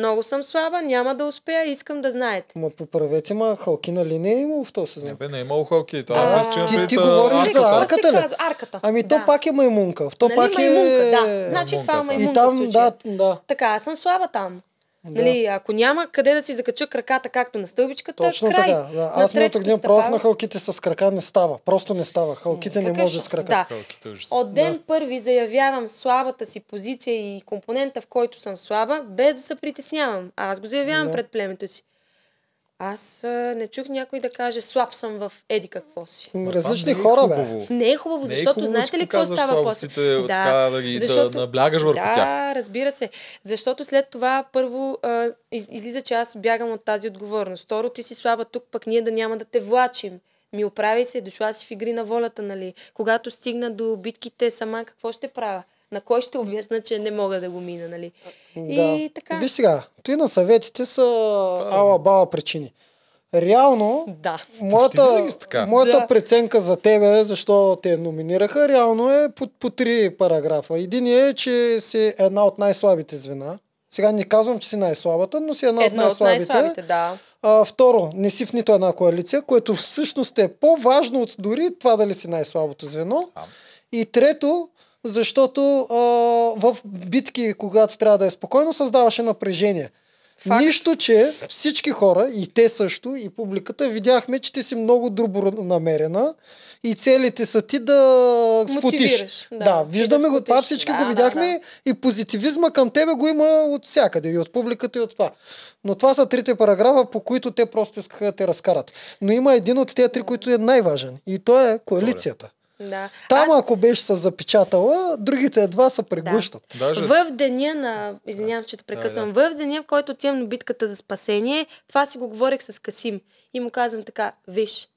Много съм слаба, няма да успея, искам да знаете. Ма поправете, ма халки нали не е имало в този Не сезон? бе, не е имало халки. Това А, е мисля, ти- ти а, говориш за арката. Ли? казва? Арката. Ами да. то пак е маймунка. То нали, пак е... маймунка, да. Значи Маймунка, това е това. маймунка И там, да, да. Така, аз съм слаба там. Да. Нали, ако няма къде да си закача краката, както на стълбичката, Точно край. така. Да. На Аз миналата година пробвах на халките с крака, не става. Просто не става. Халките не може с крака. Да. От ден първи заявявам слабата си позиция и компонента, в който съм слаба, без да се притеснявам. А Аз го заявявам Да. пред племето си. Аз а, не чух някой да каже слаб съм в еди какво си. Ма Различни не е хора, бе. хубаво. Не е хубаво, Не е защото хубаво да знаете ли какво става после? слабостите, така да ги- да наблягаш върху да, тях. разбира се. Защото след това първо а, из, излиза, че аз бягам от тази отговорност. Второ, ти си слаба тук, пък ние да няма да те влачим. Ми оправи се, дошла си в игри на волята, нали? Когато стигна до битките сама, какво ще правя? На кой ще обясна, че не мога да го мина, нали? Да. И така. Виж сега, той на съветите са ала-бала причини. Реално, Да. моята, моята Да. преценка за тебе, защо те номинираха, реално е по, по три параграфа. Един е, че си една от най-слабите звена. Сега не казвам, че си най-слабата, но си една Едно от от най-слабите. най-слабите, да. А, второ, не си в нито една коалиция, което всъщност е по-важно от дори това дали си най-слабото звено. А. И трето, защото а, в битки, когато трябва да е спокойно, създаваше напрежение. Факт. Нищо, че всички хора, и те също, и публиката, видяхме, че ти си много добронамерена и целите са ти да спотиш. Мотивираш, да. да Ти виждаме да го това, спотиш. всички Да, го да, видяхме и позитивизма към тебе го има от всякъде, и от публиката, и от това. Но това са трите параграфа, по които те просто искаха да те разкарат. Но има един от тези три, който е най-важен. И то е коалицията. Да. Там, Аз ако беше се запечатала, другите едва се преглъщат. Даже в деня на... Извинявам, че те прекъсвам. В деня, в който отивам на битката за спасение, това си го говорех с Касим. И му казвам така, виж,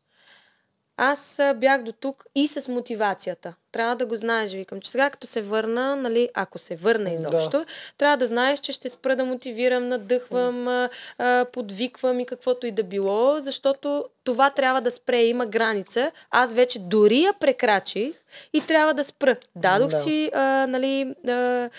аз бях до тук и с мотивацията. Трябва да го знаеш, викам, че сега като се върна, нали, ако се върна Да. изобщо, трябва да знаеш, че ще спра да мотивирам, надъхвам, а, а, подвиквам и каквото и да било, защото това трябва да спре, има граница. Аз вече дори я прекрачих и трябва да спра. Дадох Да. си, а, нали, а,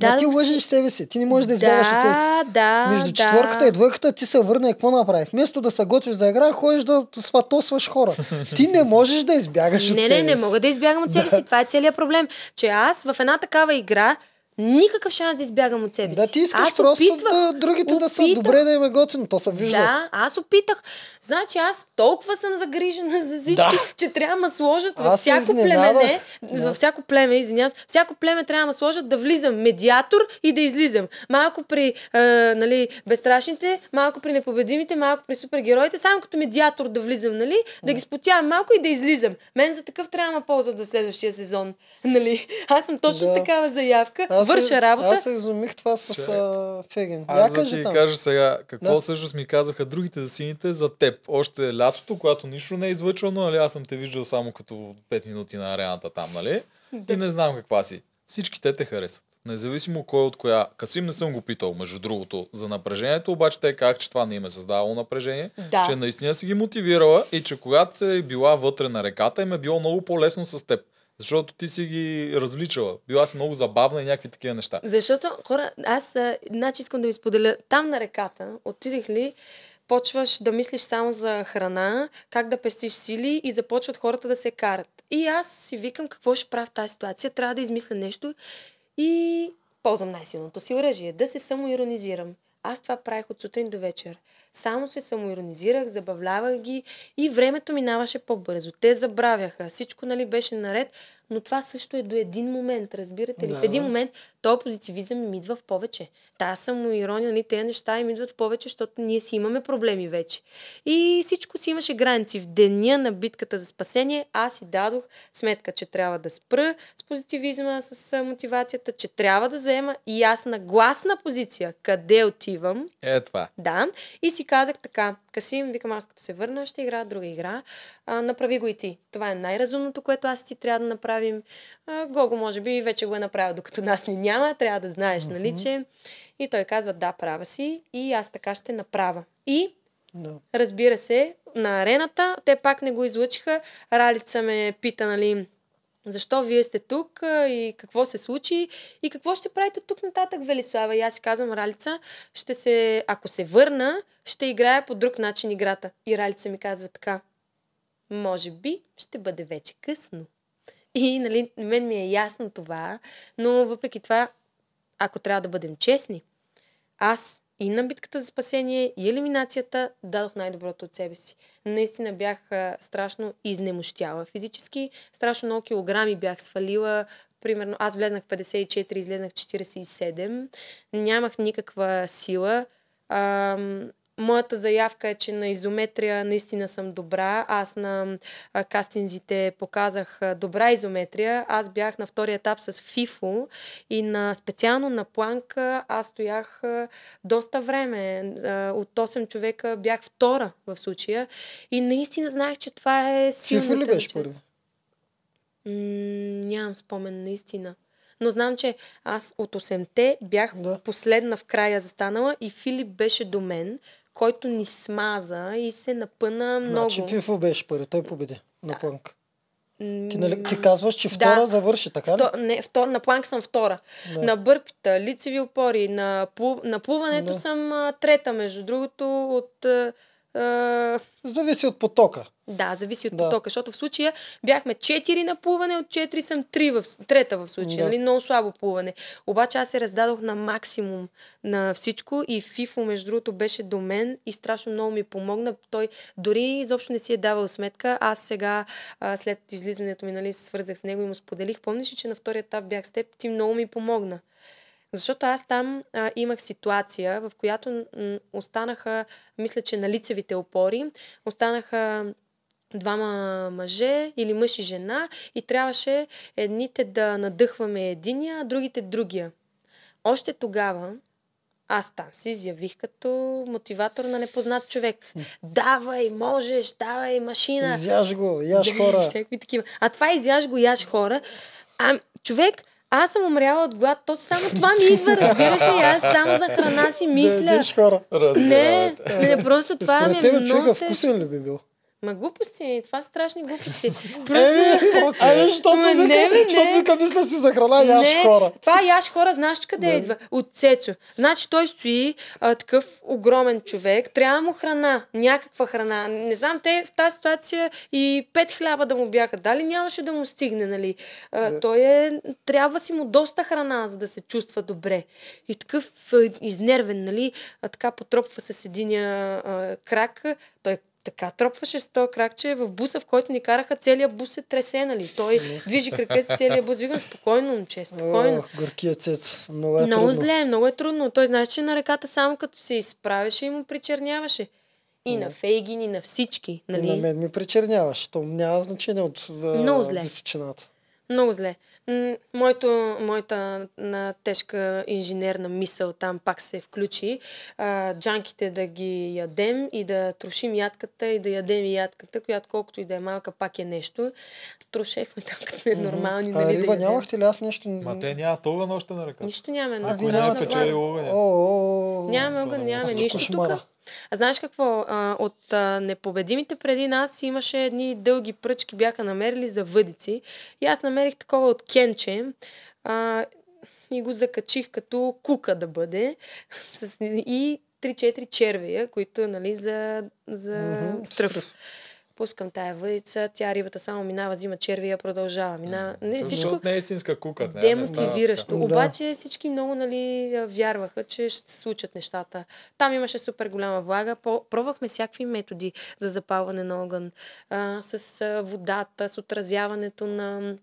Да, ти дадох си- лъжеш себе си. Ти не можеш да избягаш от себе си. Да, да, Между да. четвърката и двойката ти се върна и какво направи? Вместо да се готвиш за игра, ходиш да сватосваш хора. [LAUGHS] ти не можеш да избягаш от Не, себе не, не си. мога да избягам от себе си. Това е целият проблем. Че аз в една такава игра никакъв шанс да избягам от себе си. Да, ти искаш аз просто опитвах, да другите да са опитах. добре да им е готино. То се вижда. Да, аз опитах. Значи аз толкова съм загрижена за всички, Да. че трябва да сложат във Аз се всяко племене, Да. във всяко племе, извинявам всяко племе трябва да сложат да влизам медиатор и да излизам. Малко при а, нали, безстрашните, малко при непобедимите, малко при супергероите, само като медиатор да влизам, нали? Да ги спотявам малко и да излизам. Мен за такъв трябва да ползват в следващия сезон. [LAUGHS] Нали? Аз съм точно Да. с такава заявка, Аз върша работа. Аз се изумих това с а, Феген. Аз Я да кажи ти там. кажа сега какво Да. всъщност ми казаха другите за сините за теб. Още лятото, когато нищо не е излъчвано, нали, аз съм те виждал само като 5 минути на арената там, нали? И не знам каква си. Всички те те харесват. Независимо кой от коя. Касим не съм го питал, между другото, за напрежението, обаче те казах, че това не им е създавало напрежение, Да. че наистина си ги мотивирала и че когато се е била вътре на реката, им е било много по-лесно с теб. Защото ти си ги развличала. Била си много забавна и някакви такива неща. Защото, хора, аз, значи искам да ви споделя, там на реката, отидех ли, почваш да мислиш само за храна, как да пестиш сили и започват хората да се карат. И аз си викам какво ще правя в тази ситуация, трябва да измисля нещо и ползвам най-силното си оръжие, да се самоиронизирам. Аз това правих от сутрин до вечер. Само се самоиронизирах, забавлявах ги и времето минаваше по-бързо. Те забравяха. Всичко нали, беше наред, но това също е до един момент, разбирате ли? Да. В един момент този позитивизъм им идва в повече. Та самоирония, нали, тези неща им идват в повече, защото ние си имаме проблеми вече. И всичко си имаше граници. В деня на битката за спасение аз си дадох сметка, че трябва да спра с позитивизма, с мотивацията, че трябва да заема ясна, гласна позиция. Къде отивам? Е, това. Да. И си казах така, Касим, викам аз като се върна, ще играя друга игра. А, направи го и ти. Това е най-разумното, което аз и ти трябва да направим. А, Гого, може би, вече го е направил, докато нас ни няма. Трябва да знаеш, нали, че... И той казва, да, права си. И аз така ще направя. И Да. Разбира се, на арената те пак не го излъчиха. Ралица ме пита, нали, защо вие сте тук и какво се случи и какво ще правите тук нататък, Велислава. И аз си казвам, Ралица, ще се, ако се върна, ще играя по друг начин играта. И Ралица ми казва така, може би ще бъде вече късно. И, нали, на мен ми е ясно това, но въпреки това, ако трябва да бъдем честни, аз и на битката за спасение, и елиминацията дадох най-доброто от себе си. Наистина бях а, страшно изнемощяла физически, страшно много килограми бях свалила. Примерно, аз влезнах в 54, излезнах в 47. Нямах никаква сила. Ам, Моята заявка е, че на изометрия наистина съм добра. Аз на кастинзите показах добра изометрия. Аз бях на втория етап с ФИФО и на, специално на планка аз стоях доста време. От 8 човека бях втора в случая. И наистина знаех, че това е силната Фифо ли беше? М, нямам спомен, наистина. Но знам, че аз от 8-те бях Да. последна в края застанала и Филип беше до мен, който ни смаза и се напъна много. Значи Фифо беше първи. Той победи на планк. Ти, нали, ти казваш, че втора да. завърши, така ли? Вто, не, втор, на планк съм втора. Да. На бърпита, лицеви опори, на, плу, на плуването Да. съм а, трета, между другото, от... А, Зависи от потока. Да, зависи от Да. потока, защото в случая бяхме 4 на плуване, от 4 съм 3 в, трета в случая, Да. нали, много слабо плуване. Обаче аз се раздадох на максимум на всичко и Фифо, между другото, беше до мен и страшно много ми помогна. Той дори изобщо не си е давал сметка. Аз сега, а, след излизането ми, нали, се свързах с него и му споделих. Помниш ли, че на втория етап бях с теб? Ти много ми помогна. Защото аз там а, имах ситуация, в която м- останаха, мисля, че на лицевите опори, останаха двама мъже или мъж и жена и трябваше едните да надъхваме единия, а другите другия. Още тогава аз там се изявих като мотиватор на непознат човек. Давай, можеш, давай, машина. Изяж го, яш хора. Всякакви такива. А това изяж го, яш хора. А, човек, аз съм умряла от глад. То само това ми идва, разбираш ли? Аз само за храна си Да мисля. ядеш хора. Не, не, просто това ми е тебе много човека вкусен ли би бил? Ма глупости, това са страшни глупости. Еми, ами, защото Ма не, вика, бе, защото не. вика, мисля си за храна, яш не, хора. Това яш хора, знаеш къде Не. идва? От Цецо. Значи той стои а, такъв огромен човек, трябва му храна, някаква храна. Не знам, те в тази ситуация и пет хляба да му бяха дали, нямаше да му стигне, нали? А. Той е, трябва си му доста храна, за да се чувства добре. И такъв а, изнервен, нали? А, така потропва с единия а, крак. Той така тропваше с този крак, че в буса, в който ни караха, целият бус се тресе, нали? Той движи крака с целият бус. Викам, спокойно, момче, спокойно. Ох, горкия цец. Много е много трудно. зле, много е трудно. Той знаеш, че на реката само като се изправеше и му причерняваше. И на Фейгин, и на всички. И на Нали? мен ми причерняваш. То няма значение от Много зле. височината. Много зле. Моето, моята на тежка инженерна мисъл там пак се включи. А, джанките да ги ядем и да трошим ядката и да ядем и ядката, която колкото и да е малка, пак е нещо. Трошехме там като е нормални, А нали, да риба ядем. нямахте ли? Аз нещо... Ма те няма огън още на ръка. Нищо нямаме. А, Ако нямате не печели влага. огъня. О, о, о, Нямаме огън, да нямаме нищо тук. А знаеш какво? А, от а, непобедимите преди нас имаше едни дълги пръчки, бяха намерили за въдици. И аз намерих такова от кенче. А, и го закачих като кука да бъде. [LAUGHS] И 3-4 червея, които нали, за, за Мгм, стръв. Пускам тая въдица, тя рибата само минава, взима червия, продължава. Минава. Не, Защото всичко, не е истинска кука. става демотивиращо. така. Да. Обаче всички много нали, вярваха, че ще се случат нещата. Там имаше супер голяма влага. Пробвахме всякакви методи за запалване на огън. А, с водата, с отразяването на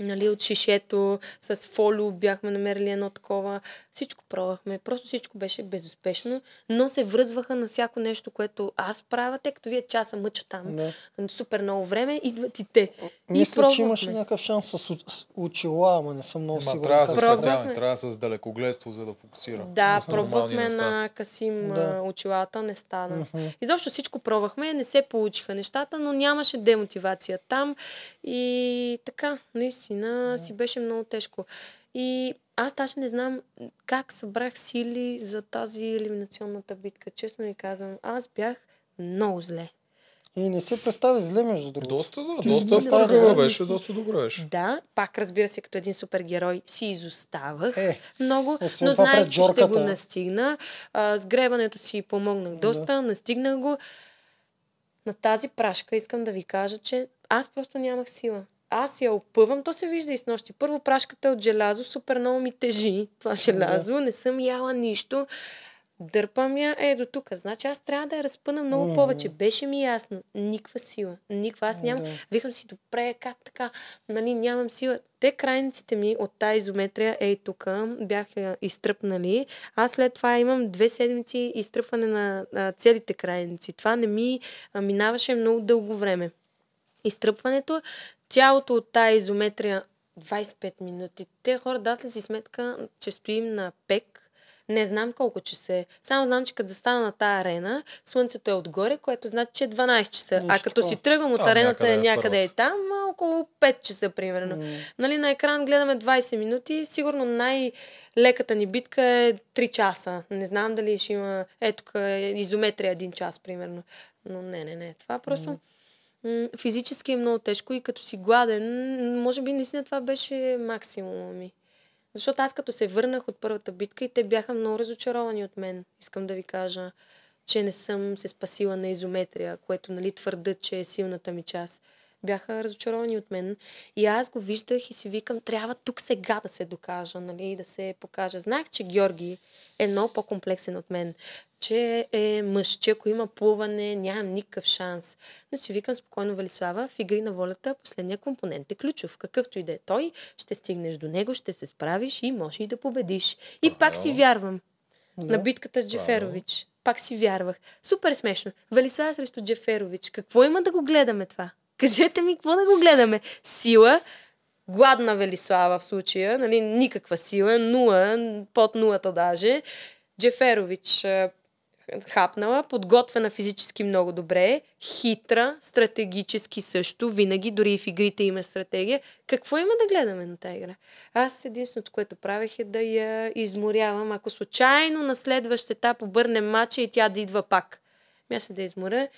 нали, от шишето, с фолио бяхме намерили едно такова. Всичко пробвахме. Просто всичко беше безуспешно, но се връзваха на всяко нещо, което аз правя, тъй като вие часа мъча там. Да. Супер много време, идват и те. И Мисля, че имаше някакъв шанс с очила, ама не съм много сигурен. трябва. Пробвахме. специални, трябва с далекогледство, за да фокусира. Да, С пробвахме на Касим Да. да. очилата, не стана. Мгм. Изобщо всичко пробвахме, не се получиха нещата, но нямаше демотивация там. И така, наистина си беше много тежко. И аз даже не знам как събрах сили за тази елиминационната битка. Честно ви казвам, аз бях много зле. И не се представи зле, между другото. Доста, да, Ти доста добре, беше, си. доста добро беше. Да, пак разбира се, като един супергерой си изоставах Е, много, но знаех, че ще го настигна. А, с гребането си помогнах доста, настигнах го. На тази прашка искам да ви кажа, че аз просто нямах сила. Аз я опъвам, то се вижда и с нощи. Първо прашката е от желязо, супер много ми тежи [LAUGHS] това желязо, не съм яла нищо. Дърпам я, е до тук. Значи аз трябва да я разпъна много Мгм. повече. Беше ми ясно. Никаква сила. Никаква. Аз нямам. Да. Викам си, добре, как така? Нали, нямам сила. Те крайниците ми от тази изометрия, ей тук, бяха изтръпнали. Аз след това имам две седмици изтръпване на, на целите крайници. Това не ми а, минаваше много дълго време. Изтръпването, тялото от тази изометрия 25 минути. Те хора дадат ли си сметка, че стоим на пек, не знам колко часа е. Само знам, че като застана на тази арена, слънцето е отгоре, което значи, че е 12 часа. Нищо а като си тръгвам от Там арената някъде е някъде е там, а, около 5 часа примерно. М. Нали, на екран гледаме 20 минути. Сигурно най-леката ни битка е 3 часа. Не знам дали ще има... Ето е изометрия 1 час, примерно. Но не, не, не. Това просто... Физически е много тежко и като си гладен, може би наистина това беше максимума ми. Защото аз като се върнах от първата битка и те бяха много разочаровани от мен, искам да ви кажа, че не съм се спасила на изометрия, което нали, твърдят, че е силната ми част. Бяха разочаровани от мен. И аз го виждах и си викам, трябва тук сега да се докажа, нали, да се покажа. Знаех, че Георги е много по-комплексен от мен, че е мъж, че ако има плуване, нямам никакъв шанс. Но си викам спокойно, Валислава, в игри на волята последния компонент е ключов. Какъвто и да е той, ще стигнеш до него, ще се справиш и можеш да победиш. И пак си вярвам Да. на битката с Джеферович. пак си вярвах. Супер смешно. Велислава срещу Джеферович. Какво има да го гледаме това? Кажете ми, какво да го гледаме? Сила, гладна Велислава в случая, нали, никаква сила, нула, под нулата даже. Джеферович хапнала, подготвена физически много добре, хитра, стратегически също, винаги, дори и в игрите има стратегия. Какво има да гледаме на тази игра? Аз единственото, което правех е да я изморявам. Ако случайно на следващ етап обърнем матча и тя да идва пак. Аз се да изморя.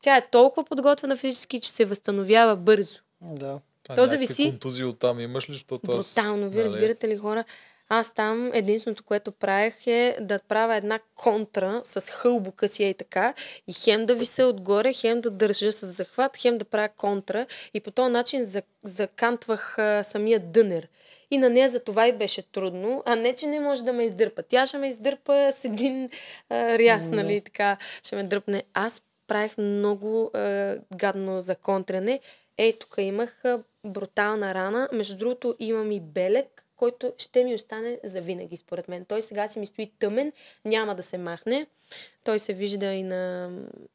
Тя е толкова подготвена физически, че се възстановява бързо. Да. А То някакви зависи. контузии оттам имаш ли, защото аз... Брутално. Вие нали, разбирате ли хора? Аз там единственото, което правех е да правя една контра с хълбока си и така и хем да вися отгоре, хем да държа с захват, хем да правя контра и по този начин за, закантвах а, самия дънер. И на нея за това и беше трудно, а не, че не може да ме издърпа. Тя ще ме издърпа с един а, ряс, Да. нали, така, ще ме дръпне. Аз правих много а, гадно за контране. Ей, тук имах а, брутална рана. Между другото, имам и белек, който ще ми остане за винаги, според мен. Той сега си ми стои тъмен, няма да се махне. Той се вижда и на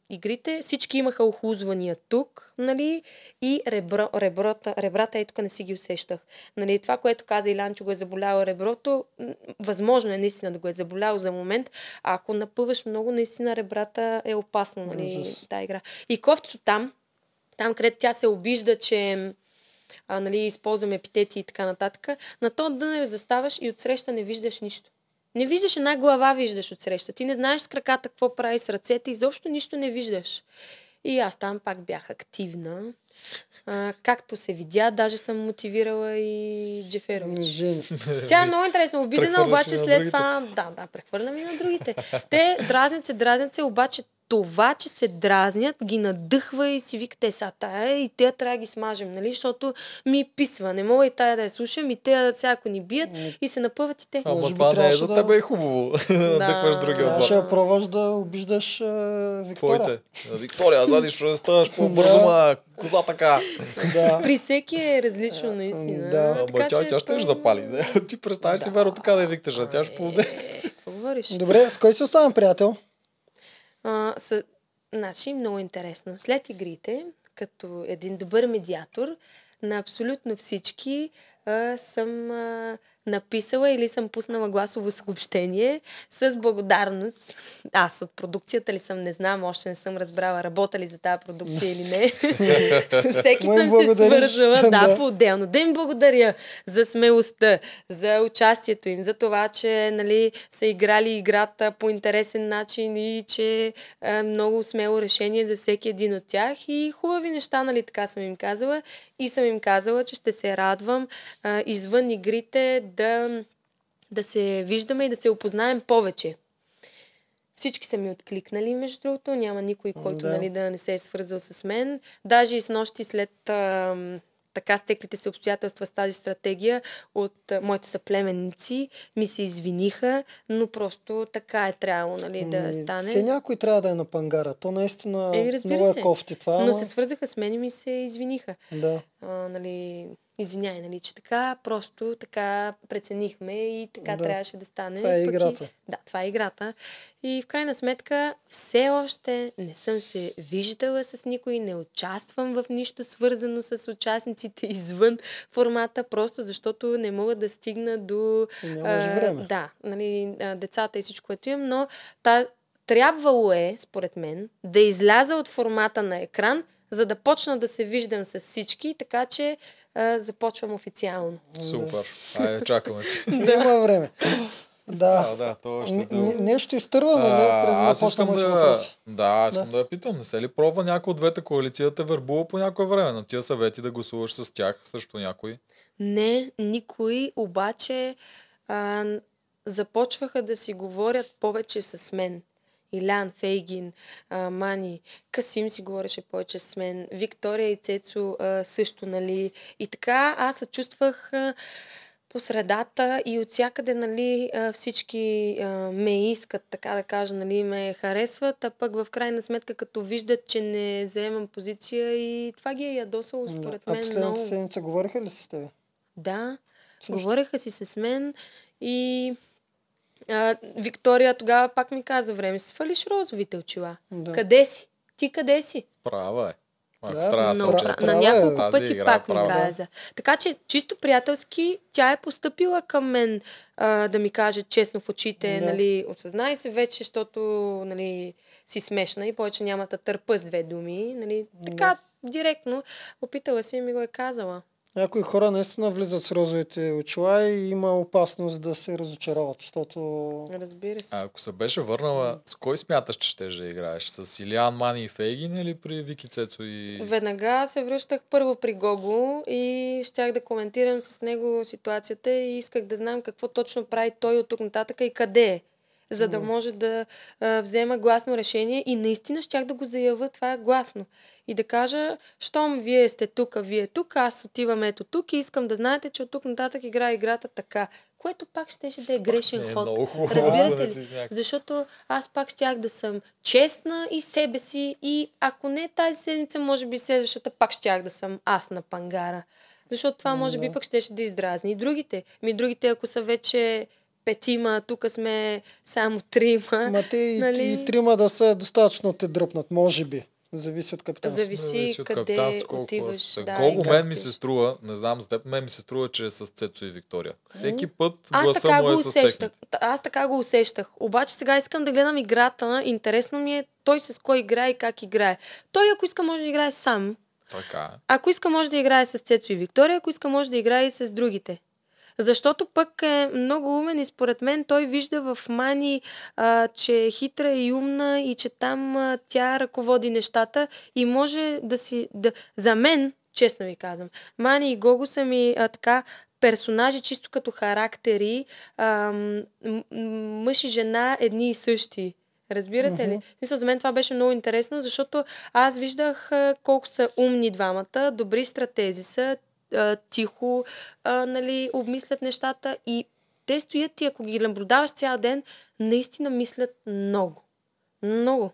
игрите. Всички имаха охлузвания тук, нали? И ребро, реброта, ребрата, и тук не си ги усещах. Нали? Това, което каза Илян, че го е заболяло реброто, възможно е наистина да го е заболяло за момент. А ако напъваш много, наистина ребрата е опасно, нали? Тази игра. И кофтито там, там, където тя се обижда, че а, нали, използваме епитети и така нататък, на то дънер заставаш и отсреща не виждаш нищо. Не виждаш една глава, виждаш отсреща. Ти не знаеш с краката какво прави с ръцете, изобщо нищо не виждаш. И аз там пак бях активна. А, както се видя, даже съм мотивирала и Джеферович. Жени. Тя е много интересно обидена, обаче след това... Да, да, прехвърлям и на другите. Те дразнят се, дразнят се, обаче това, че се дразнят, ги надъхва и си вика, те са тая и те трябва да ги смажем, нали? Защото ми писва. Не мога и тая да я слушам и те да сега ако ни бият и се напъват и те. Ама Може би това не е за да- тебе е хубаво. [LAUGHS] Да. Дъхваш другия отзад. да пробваш да обиждаш а, Виктория. Твоите. Виктория, зади ще ставаш по-бързо, Да. ма коза така. Да. При всеки е различно, наистина. Да. Ама Така тя, тя ще я запали. не? [LAUGHS] Ти представяш си веро така да я викташ, а тя ще поведе. Е, Какво говориш? Добре, с кой си оставам приятел? Са, значи, много интересно. След игрите, като един добър медиатор, на абсолютно всички а, съм а, написала или съм пуснала гласово съобщение с благодарност. Аз от продукцията ли съм, не знам, още не съм разбрала работа ли за тази продукция или не. С [LAUGHS] всеки съм се свързала, да, по-отделно. Да им благодаря за смелостта, за участието им, за това, че нали, са играли играта по интересен начин и че е много смело решение за всеки един от тях и хубави неща, нали, така съм им казала. И съм им казала, че ще се радвам а, извън игрите да, да се виждаме и да се опознаем повече. Всички са ми откликнали, между другото. Няма никой, който Да. Нали, да не се е свързал с мен. Даже и с нощи след а, така стеклите се обстоятелства с тази стратегия от а, моите съплеменници ми се извиниха, но просто така е трябвало нали, да Ами, стане. Все някой трябва да е на пангара. То наистина разбира много се. е кофти това. Но ама- се свързаха с мен и ми се извиниха. Да. А, нали, извиняй, нали, че така, просто така преценихме и така Да. трябваше да стане. Това е Пък и- играта. Да, това е играта. И в крайна сметка все още не съм се виждала с никой, не участвам в нищо свързано с участниците [LAUGHS] извън формата, просто защото не мога да стигна до нямаш а, време. Да, нали, а, децата и всичко, което имам, но та, трябвало е, според мен, да изляза от формата на екран, за да почна да се виждам с всички, така че а, започвам официално. Супер. Айде, чакаме [LAUGHS] [LAUGHS] те. Има време. Да. А, да, то ще н- нещо изтърва, но не, преди А, да аз искам да... въпроси. Да, искам да. я питам. Не се ли пробва някой от двете коалиции да те вербува по някое време? На тия съвети да гласуваш с тях срещу някой? Не, никой, обаче а, започваха да си говорят повече с мен. Илян, Фейгин, а, Мани, Касим си говореше повече с мен, Виктория и Цецо а, също, нали. И така аз се чувствах а, по средата и от всякъде, нали, а, всички а, ме искат, така да кажа, нали, ме харесват, а пък в крайна сметка, като виждат, че не заемам позиция и това ги е ядосало, Да. според А мен, последната много. седмица говориха ли с теб? Да, Също. говореха си с мен и А, Виктория тогава пак ми каза време, си свалиш розовите очила. Да. Къде си? Ти къде си? Права е. Ако Да, трябва да се на е. няколко Тази пъти игра пак ми права. каза. Така че, чисто приятелски, тя е поступила към мен а, да ми каже честно в очите, Да. нали, осъзнай се вече, защото нали, си смешна и повече няма да търпа с две думи. Нали, така, директно, опитала се и ми го е казала. Някои хора наистина влизат с розовите очила и има опасност да се разочароват, защото Разбира се. А ако се беше върнала, с кой смяташ, че ще да играеш? С Илиан Мани и Фейгин или при Вики Цецо и... Веднага се връщах първо при Гого и щях да коментирам с него ситуацията и исках да знам какво точно прави той от тук нататък и къде е. За да може да а, взема гласно решение и наистина щях да го заявя това гласно. И да кажа, щом вие сте тук, а вие тук, аз отивам ето тук и искам да знаете, че от тук нататък играе играта така. Което пак щеше да е грешен Не е ход. много хубаво, Разбирате ли? Защото аз пак щях да съм честна и себе си и ако не тази седмица, може би следващата пак щях да съм аз на пангара. Защото това може би пък щеше да издразни и другите. Ми другите, ако са вече петима, тук сме само трима. Ма те и, нали? и трима да са достатъчно те дръпнат, може би. Зависи от капитана. Зависи Зависи от къде е. отиваш. Са- Да, Колко мен ми ти. се струва, не знам за теб, мен ми се струва, че е с Цецо и Виктория. Всеки път Аз гласа така му го е с усещах. техните. Т- Аз така го усещах. Обаче сега искам да гледам играта. Интересно ми е той с кой играе и как играе. Той, ако иска, може да играе сам. Така е. Ако иска, може да играе с Цецо и Виктория, ако иска, може да играе и с другите. Защото пък е много умен и според мен той вижда в Мани, а, че е хитра и умна и че там а, тя ръководи нещата и може да си... Да... За мен, честно ви казвам, Мани и Гого са ми а, така персонажи, чисто като характери, а, м- м- мъж и жена едни и същи. Разбирате ли? Мисля, за мен това беше много интересно, защото аз виждах колко са умни двамата, добри стратези са, а, тихо а, нали, обмислят нещата и те стоят и ако ги наблюдаваш цял ден, наистина мислят много. Много.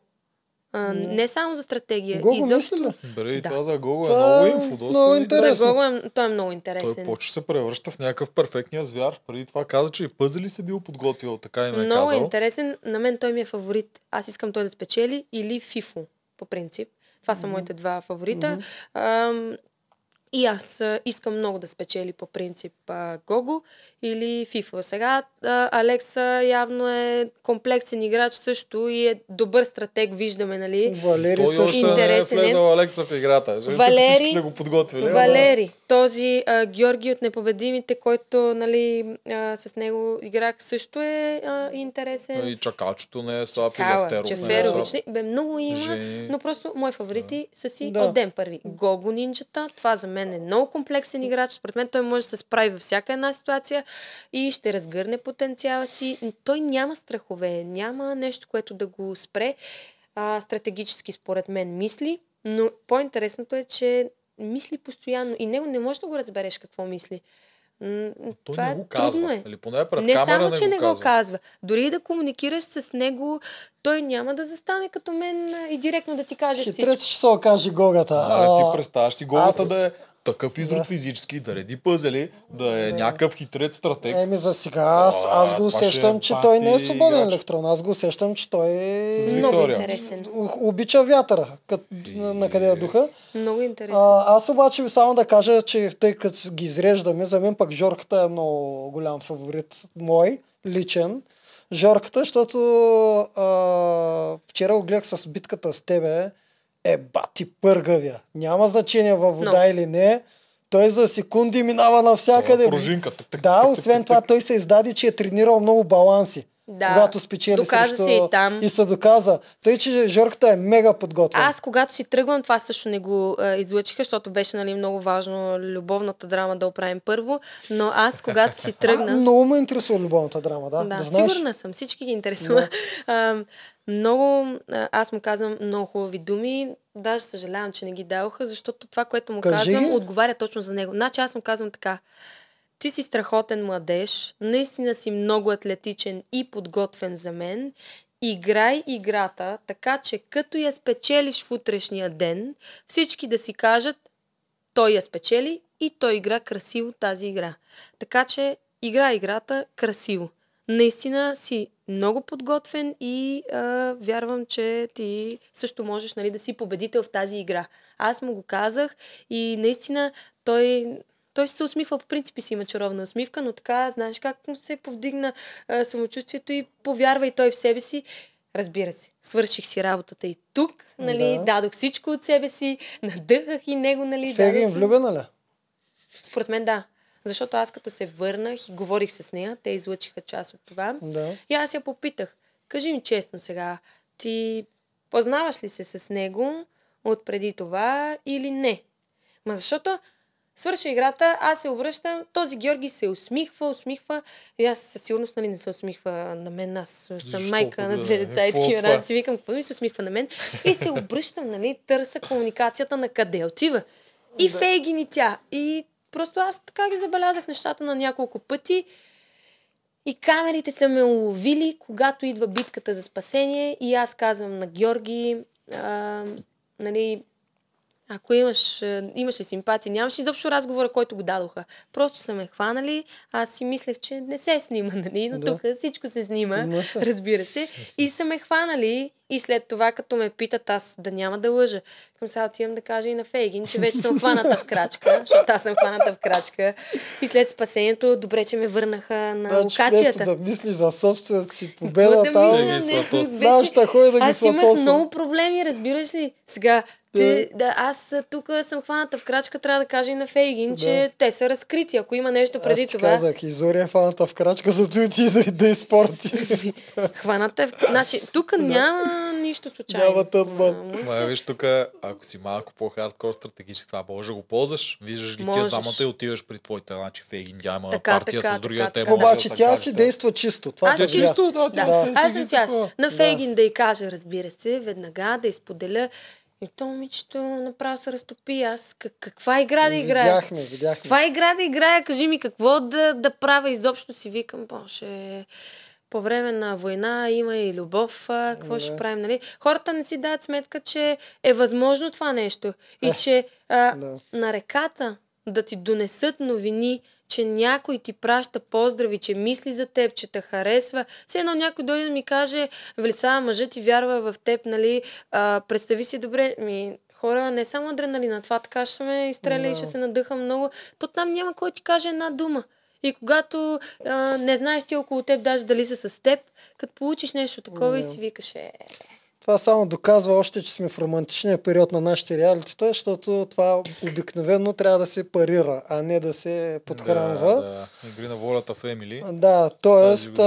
А, не само за стратегия. Гого изобщо- мисли ли? Бре, и Да. това за Гого е много е инфо. Доста много интересно. За Гого е, той е много Той интересен. почва се превръща в някакъв перфектния звяр. Преди това каза, че и пъзели се бил подготвил, така им е Много е казал. интересен. На мен той ми е фаворит. Аз искам той да спечели или Фифо, по принцип. Това са моите два фаворита. Ам, и аз искам много да спечели по принцип Гого или Фифо. Сега Алекса явно е комплексен играч също и е добър стратег, виждаме, нали? Валери Той също. не е Интересен е. влезал Алекса в играта. Валери- всички са го подготвили. ама- Валери, този а, Георги от Непобедимите, който нали, а, с него играх, също е а, интересен. И чакачето не е слаб, и Кала, Левтеров не е Чеферович. слаб. не, Бе, много има, Жени. но просто мои фаворити са си Да. от ден първи. Гого Нинджата, това за мен е много комплексен играч. Според мен той може да се справи във всяка една ситуация и ще разгърне потенциала си. Той няма страхове, няма нещо, което да го спре. А, стратегически, според мен, мисли, но по-интересното е, че мисли постоянно и него не можеш да го разбереш какво мисли. Той това не е го казва. трудно е. Или поне пред Не само, не че не го казва. казва. Дори и да комуникираш с него, той няма да застане като мен а, и директно да ти каже Ще всичко. че се окаже Гогата. Аре, А, ти представяш си голата аз- да е такъв изрод Да. физически, да реди пъзели, да е някакъв хитрец стратег. Еми за сега аз, аз го усещам, е че той не е свободен играч. електрон. Аз го усещам, че той е... Много интересен. Обича вятъра, кът, на, на къде е духа. Много интересен. А, аз обаче само да кажа, че тъй като ги изреждаме, за мен пък Жорката е много голям фаворит мой, личен. Жорката, защото а, вчера го гледах с битката с тебе, е бати пъргавия. Няма значение във вода Но. или не. Той за секунди минава навсякъде. Това е пружинка. Тък, тък, Да, тък, освен тък, това той се издаде, че е тренирал много баланси. Да. Когато спечели Доказа срещу... се и там. И се доказа. Тъй, че Жорката е мега подготвен. Аз, когато си тръгвам, това също не го а, излъчиха, защото беше нали, много важно любовната драма да оправим първо. Но аз, когато си [LAUGHS] А, тръгна... много ме интересува любовната драма, да. Да, да знаеш. сигурна съм. Всички ги интересува. А, много, аз му казвам много хубави думи. Даже съжалявам, че не ги дадоха, защото това, което му Кажи казвам, отговаря точно за него. Значи аз му казвам така. Ти си страхотен младеж, наистина си много атлетичен и подготвен за мен. Играй играта, така че като я спечелиш в утрешния ден, всички да си кажат, той я спечели и той игра красиво тази игра. Така че игра играта красиво. Наистина си много подготвен и а, вярвам, че ти също можеш нали, да си победител в тази игра. Аз му го казах и наистина той той се усмихва, по принцип си има чаровна усмивка, но така, знаеш как му се повдигна а, самочувствието и повярва и той в себе си. Разбира се, свърших си работата и тук, нали, Да. дадох всичко от себе си, надъхах и него, нали. Фегин дадох- влюбена ли? Според мен да. Защото аз като се върнах и говорих с нея, те излъчиха част от това. Да. И аз я попитах, кажи ми честно сега, ти познаваш ли се с него от преди това или не? Ма защото свършва играта, аз се обръщам, този Георги се усмихва, усмихва и аз със сигурност нали, не се усмихва на мен, аз съм Защо майка на да? две деца и Какво такива, аз си викам, какво ми се усмихва на мен и се обръщам, нали, търся комуникацията на къде отива. И Фейгин и тя. И просто аз така ги забелязах нещата на няколко пъти. И камерите са ме уловили, когато идва битката за спасение и аз казвам на Георги, а, нали, ако имаш, а, имаше симпатия, нямаше изобщо разговора, който го дадоха. Просто са ме хванали, аз си мислех, че не се снима, [LAUGHS] нали, но Да. тук всичко се снима, Снима се. разбира се. И са ме хванали и след това, като ме питат, аз да няма да лъжа. Към сега отивам да кажа и на Фейгин, че вече съм хваната в крачка, [LAUGHS] защото аз съм хваната в крачка. И след спасението, добре, че ме върнаха на Значи, локацията. да мислиш за собствената си победа да там, мисля, Да ги не, вече- Аз имах много проблеми, разбираш ли? Сега, те, да, аз тук съм хваната в крачка, трябва да кажа и на Фейгин, Да. че те са разкрити. Ако има нещо преди Аз ти това, казах, и Зори е фаната в крачка, зато и ти да, да изпорти. [LAUGHS] хваната е... в- Значи, тук няма нищо случайно. Няма му Ма виж тук, ако си малко по-хардкор стратегически, това може да го ползваш. Виждаш ги тия Можеш. двамата и отиваш при твоите, значи Фейгин, тя има Така, партия така, с другия така, те. така. може да Обаче се тя си да. действа чисто. Това Аз чисто, да, тя Да. да Аз съм си аз. На Да. Фейгин да й кажа, разбира се, веднага да изподеля. И то момичето направо се разтопи. Аз как, каква игра да играя? Видяхме, видяхме. Каква игра да играя? Кажи ми какво да, да правя. Изобщо си викам, боже, по време на война има и любов, какво Да. ще правим, нали? Хората не си дават сметка, че е възможно това нещо. И Е, че а, да. на реката да ти донесат новини, че някой ти праща поздрави, че мисли за теб, че те харесва. Все едно някой дойде да ми каже, Велислава, мъжът ти вярва в теб, нали? А, представи си добре, ми, хора, не само адреналина, това така ще ме изстреля и Да. ще се надъха много. То там няма кой ти каже една дума. И когато а, не знаеш ти около теб даже дали са с теб, като получиш нещо такова и Да. си викаш, е, Това само доказва още, че сме в романтичния период на нашите реалитета, защото това обикновено трябва да се парира, а не да се подхранва. Да, да. Игри на волята в Емили. Да, т.е.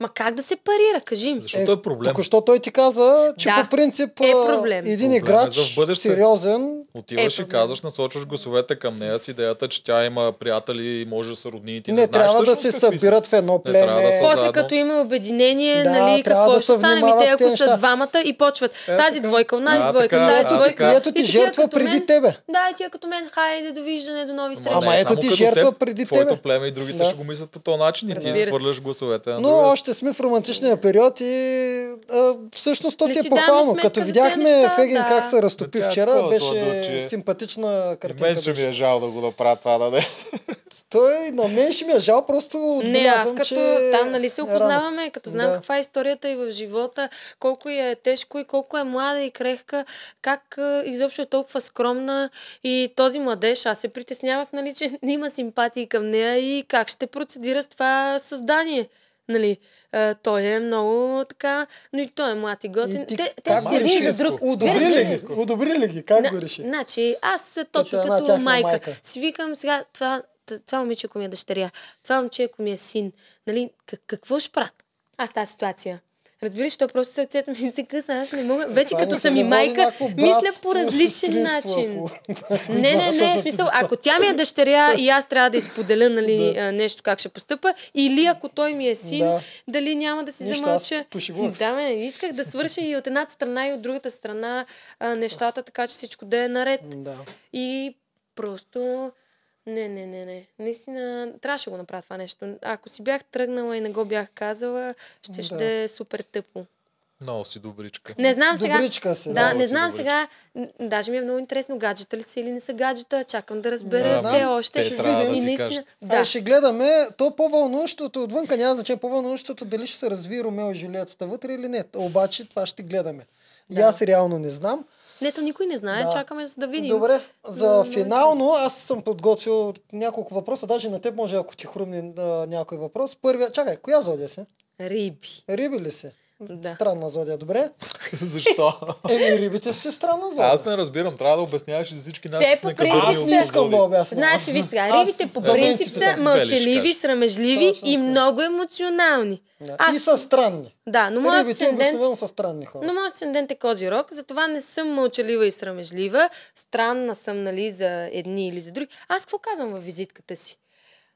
ма как да се парира, кажи ми. Защото е проблем. Току-що той ти каза, че Да, по принцип е проблем. един Проблем е играч за в бъдеще. сериозен, Отиваш Е, и казваш, насочваш гласовете към нея с идеята, че тя има приятели и може да са роднини. Ти не, не, знаеш трябва да се са. събират в едно Не трябва да племе. са После заедно. като има обединение, Да, нали, какво да ще се стане? Те, ако са неща. Двамата и почват. Е, тази двойка, онази А, двойка, така, тази а, двойка. ето ти жертва преди мен. тебе. Да, и тия като мен, хайде, довиждане, до нови срещи. Ама ето ти жертва преди Твоето тебе. племе и другите ще го мислят по този начин и ти изхвърляш гласовете Но още сме в романтичния период и всъщност то си е похвално. Като видяхме Фегин как се разтопи е вчера, такова беше симпатична картинка. мен ще ми е жал да го направя това, да не. [LAUGHS] Той на мен ще ми е жал, просто Не, аз като че там, нали се е опознаваме, като знам Да. каква е историята и в живота, колко й е тежко и колко е млада и крехка, как изобщо е толкова скромна и този младеж, аз се притеснявах, нали, че не [LAUGHS] има симпатии към нея и как ще процедира с това създание. Нали, а, той е много така, но и той е млад и готин. И ти Те, те си един за друг. Удобри ли ги? Удобри ли ги? Как На- го реши? Значи, аз точно като тяхна майка. майка. Си викам сега, това, това момиче, ако ми е дъщеря, това момче, ако ми е син, нали, как, какво ще правя? Аз тази ситуация. Разбираш, то просто сърцето ми се къса. Аз не мога. Вече Това като съм и майка, мисля по различен начин. [LAUGHS] ако- Не, не, не, смисъл, ако тя ми е дъщеря и аз трябва да изподеля нали, Да. нещо как ще постъпа, или ако той ми е син, Да. дали няма да си Нищо, замълча. Да, ме, исках да свърша и от едната страна, и от другата страна а, нещата, така че всичко да е наред. Да. И просто... Не, не, не, не. Наистина, трябваше да го направя това нещо. Ако си бях тръгнала и не го бях казала, ще Да. ще е супер тъпо. Много си добричка. Не знам сега. Добричка си, Да, да. не знам добричка. сега. Даже ми е много интересно, гаджета ли са или не са гаджета. Чакам да разбера Не все още. Те трябва да И си наистина-. Да. Да. ще гледаме, то по-вълнуващото отвънка няма значение, по-вълнуващото дали ще се разви Ромео и Жулиетата вътре или не. Обаче това ще гледаме. И Да. аз реално не знам. Нето никой не знае, Да. чакаме за да видим. Добре, за Но- финално аз съм подготвил няколко въпроса, даже на теб може ако ти хрумне някой въпрос. Първия, чакай, коя зодия си? Риби. Риби ли си? Да. Странна зодия, добре. [LAUGHS] Защо? Еми, рибите си странна зодия. Аз не разбирам, трябва да обясняваш за всички наши Те по принцип не искам да обясня. Значи, виж сега, рибите по принцип са мълчаливи, срамежливи и много емоционални. Да. Аз- И са странни. Да, но моят асцендент са странни хора. Но моят асцендент е козирог, затова не съм мълчалива и срамежлива. Странна съм, нали, за едни или за други. Аз какво казвам във визитката си?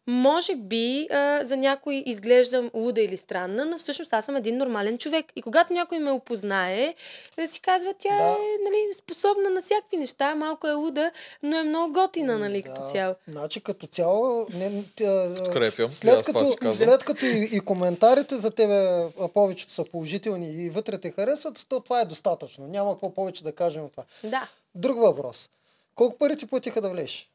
Може би а, за някой изглеждам луда или странна, но всъщност аз съм един нормален човек. И когато някой ме опознае, да си казва, тя Да. е нали, способна на всякакви неща, малко е луда, но е много готина, нали, като цяло. Значи като цяло, не, тя, Подкрепям. След аз като, след като и, и коментарите за тебе повечето са положителни и вътре те харесват, то това е достатъчно. Няма какво повече да кажем от това. Да. Друг въпрос. Колко пари ти платиха да влезеш?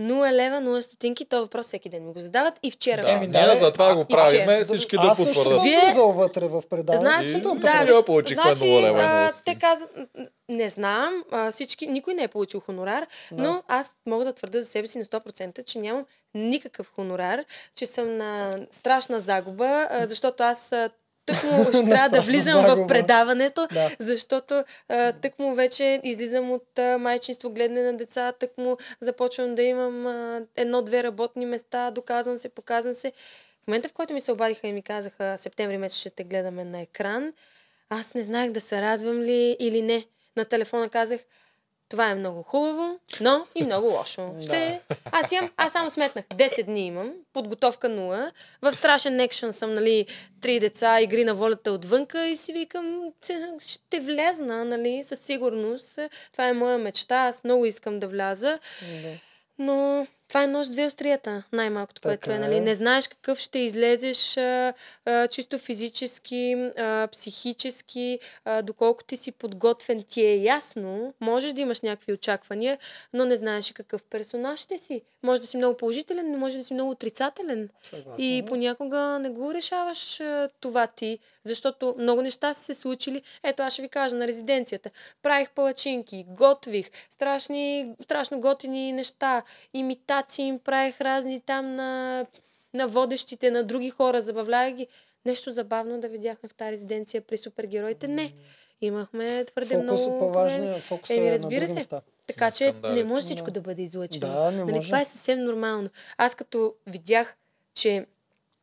0 лева, 0 стотинки, този въпрос всеки ден ми го задават и вчера. Да, Еми, ние да, затова го правиме, всички да Аз също съм потвърдят. Вие- влизал вътре в предаването. Значи, И- да, така. ние получихме нула лева и а, те казват, не знам, а, всички, никой не е получил хонорар, Да. но аз мога да твърда за себе си на 100%, че нямам никакъв хонорар, че съм на страшна загуба, а, защото аз а, тъкмо [LAUGHS] ще трябва да влизам загуба. в предаването, Да. защото а, тъкмо вече излизам от а, майчинство, гледане на деца, тъкмо започвам да имам а, едно-две работни места, доказвам се, показвам се. В момента, в който ми се обадиха и ми казаха, септември месец ще те гледаме на екран, аз не знаех да се радвам ли или не. На телефона казах, това е много хубаво, но и много лошо. [LAUGHS] Ще... Аз, имам, аз само сметнах. 10 дни имам, подготовка 0. В страшен екшен съм, нали, три деца, игри на волята отвънка и си викам, «Т- ще влезна, нали, със сигурност. Това е моя мечта, аз много искам да вляза. Но това е нож две острията, най-малкото, Така което е. е. Нали? Не знаеш какъв ще излезеш а, а, чисто физически, а, психически, а, доколко ти си подготвен, ти е ясно. Можеш да имаш някакви очаквания, но не знаеш какъв персонаж ще си. Може да си много положителен, но може да си много отрицателен. Съгласен, И понякога не го решаваш а, това ти, защото много неща са се случили. Ето, аз ще ви кажа, на резиденцията. Правих палачинки, готвих, страшни, страшно готини неща, имитации им правих разни там на, на водещите, на други хора, забавлявах ги. Нещо забавно да видяхме в тази резиденция при супергероите. Не. Имахме твърде Фокус, много по-важният проблеми. фокус Еми, е на разбира други се. Така На че не може всичко Да. да бъде излъчено. Да, не нали, може. това е съвсем нормално. Аз като видях, че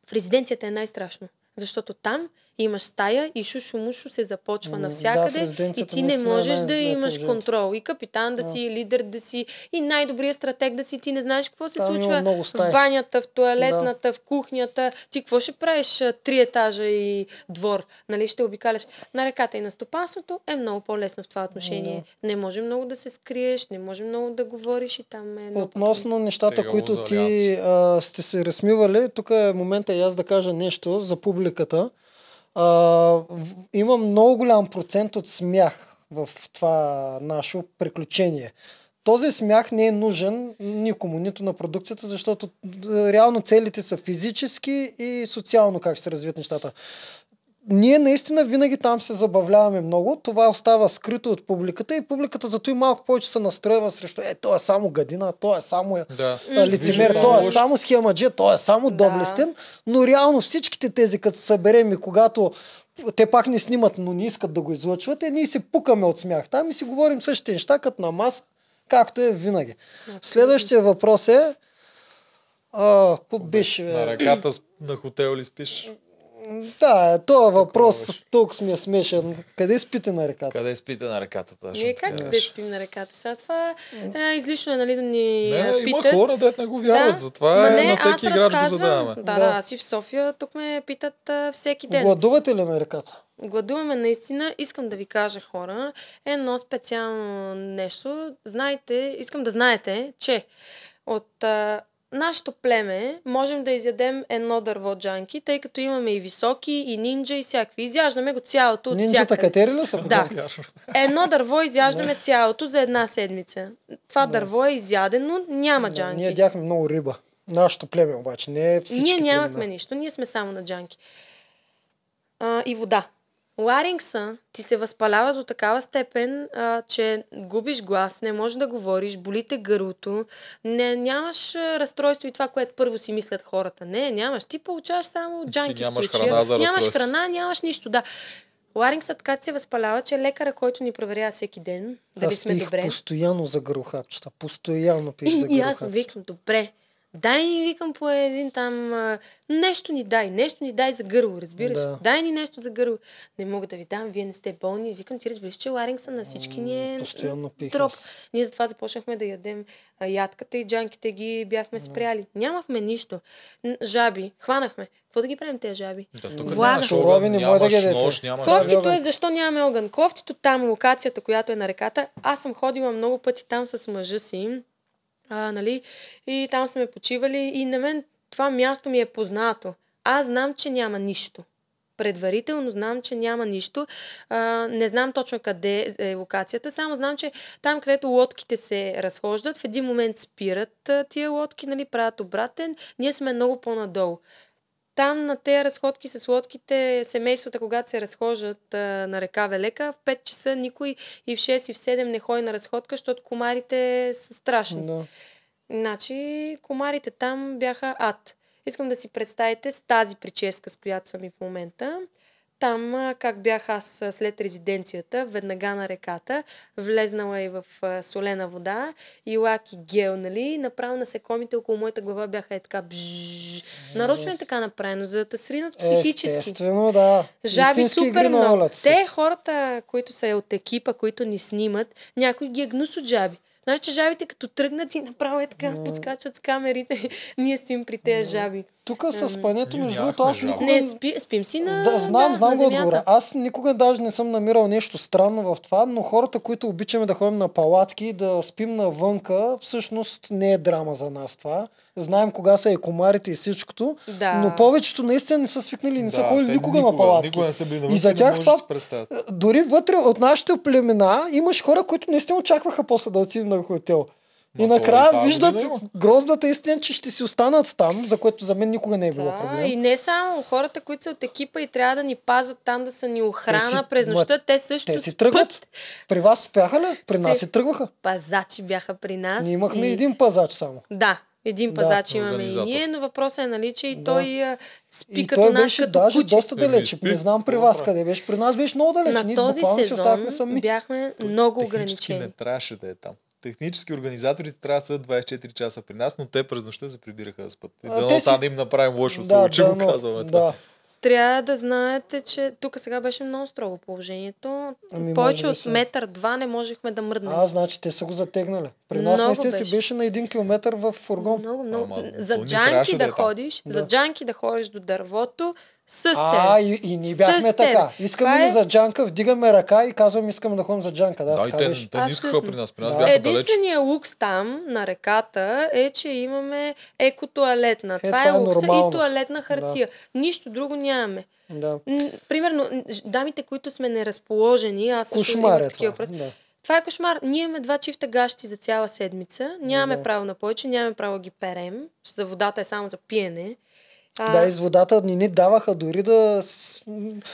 в резиденцията е най-страшно, защото там имаш стая и шушо-мушо се започва М, да, навсякъде и ти не наистина е можеш да имаш контрол. И капитан да Да. си, и лидер да си, и най-добрият стратег да си. Ти не знаеш какво се Там случва много в банята, в туалетната, в кухнята. Ти какво ще правиш три етажа и двор? Нали, ще обикаляш. На реката и на стопанството е много по-лесно в това отношение. Не може много да се скриеш, не може много да говориш и там е много Относно нещата, Тегаво които ти а, сте се размивали, тук е момента и аз да кажа нещо за публиката. А, има много голям процент от смях в това наше приключение. Този смях не е нужен никому, нито на продукцията, защото а, реално целите са физически и социално как се развият нещата. Ние наистина винаги там се забавляваме много. Това остава скрито от публиката и публиката зато и малко повече се настроява срещу е, то е само гадина, то е само Да. а, лицемер, той е само схемаджи, той е само Да. доблестен, но реално всичките тези, като се съберем и когато те пак не снимат, но не искат да го излъчват, е, ние се пукаме от смях. Там и си говорим същите неща, като на маса, както е винаги. Следващия въпрос е а, беше? бе? На ръката на хотел ли спиш? Да, този въпрос толкова ми е смешен. Къде спите на реката? Къде спите на ръката? точно Ние как да беше. спим на реката? Сега това е излишно е, нали, да ни Не, а, има питат. хора, дет не го вярват. Да. Затова Ма не, на всеки играч го задаваме. Да, Да. да, аз и в София тук ме питат а, всеки ден. Гладувате ли на реката? Гладуваме наистина. Искам да ви кажа, хора, едно специално нещо. Знаете, искам да знаете, че от а, нашето племе можем да изядем едно дърво джанки, тъй като имаме и високи, и нинджа, и всякакви. Изяждаме го цялото от Нинджата катери ли са? Да. [LAUGHS] Едно дърво изяждаме цялото за една седмица. Това дърво е изядено, няма джанки. ние ядяхме много риба. Нашето племе обаче, не всички Ние нямахме племена. нищо, ние сме само на джанки. А, и вода. Ларингса ти се възпалява до такава степен, а, че губиш глас, не можеш да говориш, болите гърлото, не, нямаш разстройство и това, което първо си мислят хората. Не, нямаш. Ти получаваш само джанки в нямаш случая. храна за Нямаш храна, нямаш нищо, да. Ларингса така ти се възпалява, че лекара, който ни проверява всеки ден, дали Аз сме пих добре. постоянно за гърлохапчета. Постоянно пих за И, [LAUGHS] и аз викам, добре, дай ни, викам по един там, нещо ни дай, нещо ни дай за гърло, разбираш? Да. Дай ни нещо за гърло. Не мога да ви дам, вие не сте болни. Викам, ти разбираш, че ларингса на всички ни е постоянно пих троп. Ние затова започнахме да ядем ядката и джанките ги бяхме спряли. Нямахме нищо. Жаби, хванахме. Какво да ги правим тези жаби? Да, тук Влага. нямаш Сурови огън, не да нямаш ядете. нож, нямаш... Кофти- Кофтито е защо нямаме огън. Кофтито там, локацията, която е на реката, аз съм ходила много пъти там с мъжа си, а, нали, и там сме почивали и на мен това място ми е познато. Аз знам, че няма нищо. Предварително знам, че няма нищо. А, не знам точно къде е локацията, само знам, че там, където лодките се разхождат, в един момент спират а, тия лодки, нали, правят обратен. Ние сме много по-надолу. Там на тези разходки с лодките, семействата, когато се разхождат а, на река Велека, в 5 часа никой и в 6 и в 7 не ходи на разходка, защото комарите са страшни. Да. Значи, комарите там бяха ад. Искам да си представите с тази прическа, с която съм и в момента. Там, как бях аз след резиденцията, веднага на реката, влезнала и в солена вода, и лак и гел, нали? Направо насекомите около моята глава бяха е така бжж. Нарочно е така направено, за да сринат психически. Естествено, да. Жаби Истински супер много. Те, хората, които са от екипа, които ни снимат, някой ги е гнус от жаби. Знаеш, че жабите като тръгнат и направо е така, подскачат с камерите. [LAUGHS] Ние стоим при тези жаби. Тук с спането, Ние между другото, аз никога... Не, спи, спим си на, Да, знам, да, знам на го отговора. Аз никога даже не съм намирал нещо странно в това, но хората, които обичаме да ходим на палатки и да спим навънка, всъщност не е драма за нас това. Знаем кога са и комарите и всичкото, Да. но повечето наистина не са свикнали, не са Да, ходили те никога, на никога- палатки. никога не са били и за и не тях това, да дори вътре от нашите племена имаш хора, които наистина очакваха после да отидем на хотел. И накрая виждат има. грозната истина, че ще си останат там, за което за мен никога не е било Да, проблем. и не само хората, които са от екипа и трябва да ни пазят там, да са ни охрана Те си- през нощта, те също Те си спят. тръгват. При вас успяха ли? При нас Те- си тръгваха. Пазачи бяха при нас. Ние имахме и... един пазач само. Да, един Да, пазач имаме и ние, но въпросът е, нали, че и Да. той спи И като той беше като даже куче. доста далеч. спи. Не знам при вас къде беше. При нас беше много далеч. На Ние този сезон сами. бяхме много ограничени. не трябваше да е там. Технически организаторите трябва да са 24 часа при нас, но те през нощта се прибираха да спят. И А, дано те сега си- да им направим лошо услуга, че го но- казваме това. да. Трябва да знаете, че тук сега беше много строго положението. Ами, Повече от метър-два не можехме да мръднем. А, значи те са го затегнали. При нас Много наистина си беше. беше на един километър в фургон. Много, много. Ама, за джанки да, да е ходиш, Да. за джанки да ходиш до дървото с теб. А, и, и ние бяхме С теб. така. Искаме ли е- за джанка, вдигаме ръка и казвам искаме да ходим за джанка. Да, Да, и те, беше. те не искаха при нас. При нас Да. бяха. Единственият лукс там на реката е, че имаме екотуалетна. Е, това, това е е лукса нормално. и туалетна хартия. Нищо друго нямаме. Да. Примерно, дамите, които сме неразположени, аз също Кошмар е такива това. въпроси. Да. Това е кошмар. Ние имаме два чифта гащи за цяла седмица. Нямаме Да. право на повече, нямаме право да ги перем. За водата е само за пиене. А, Да, из водата ни ни даваха дори да...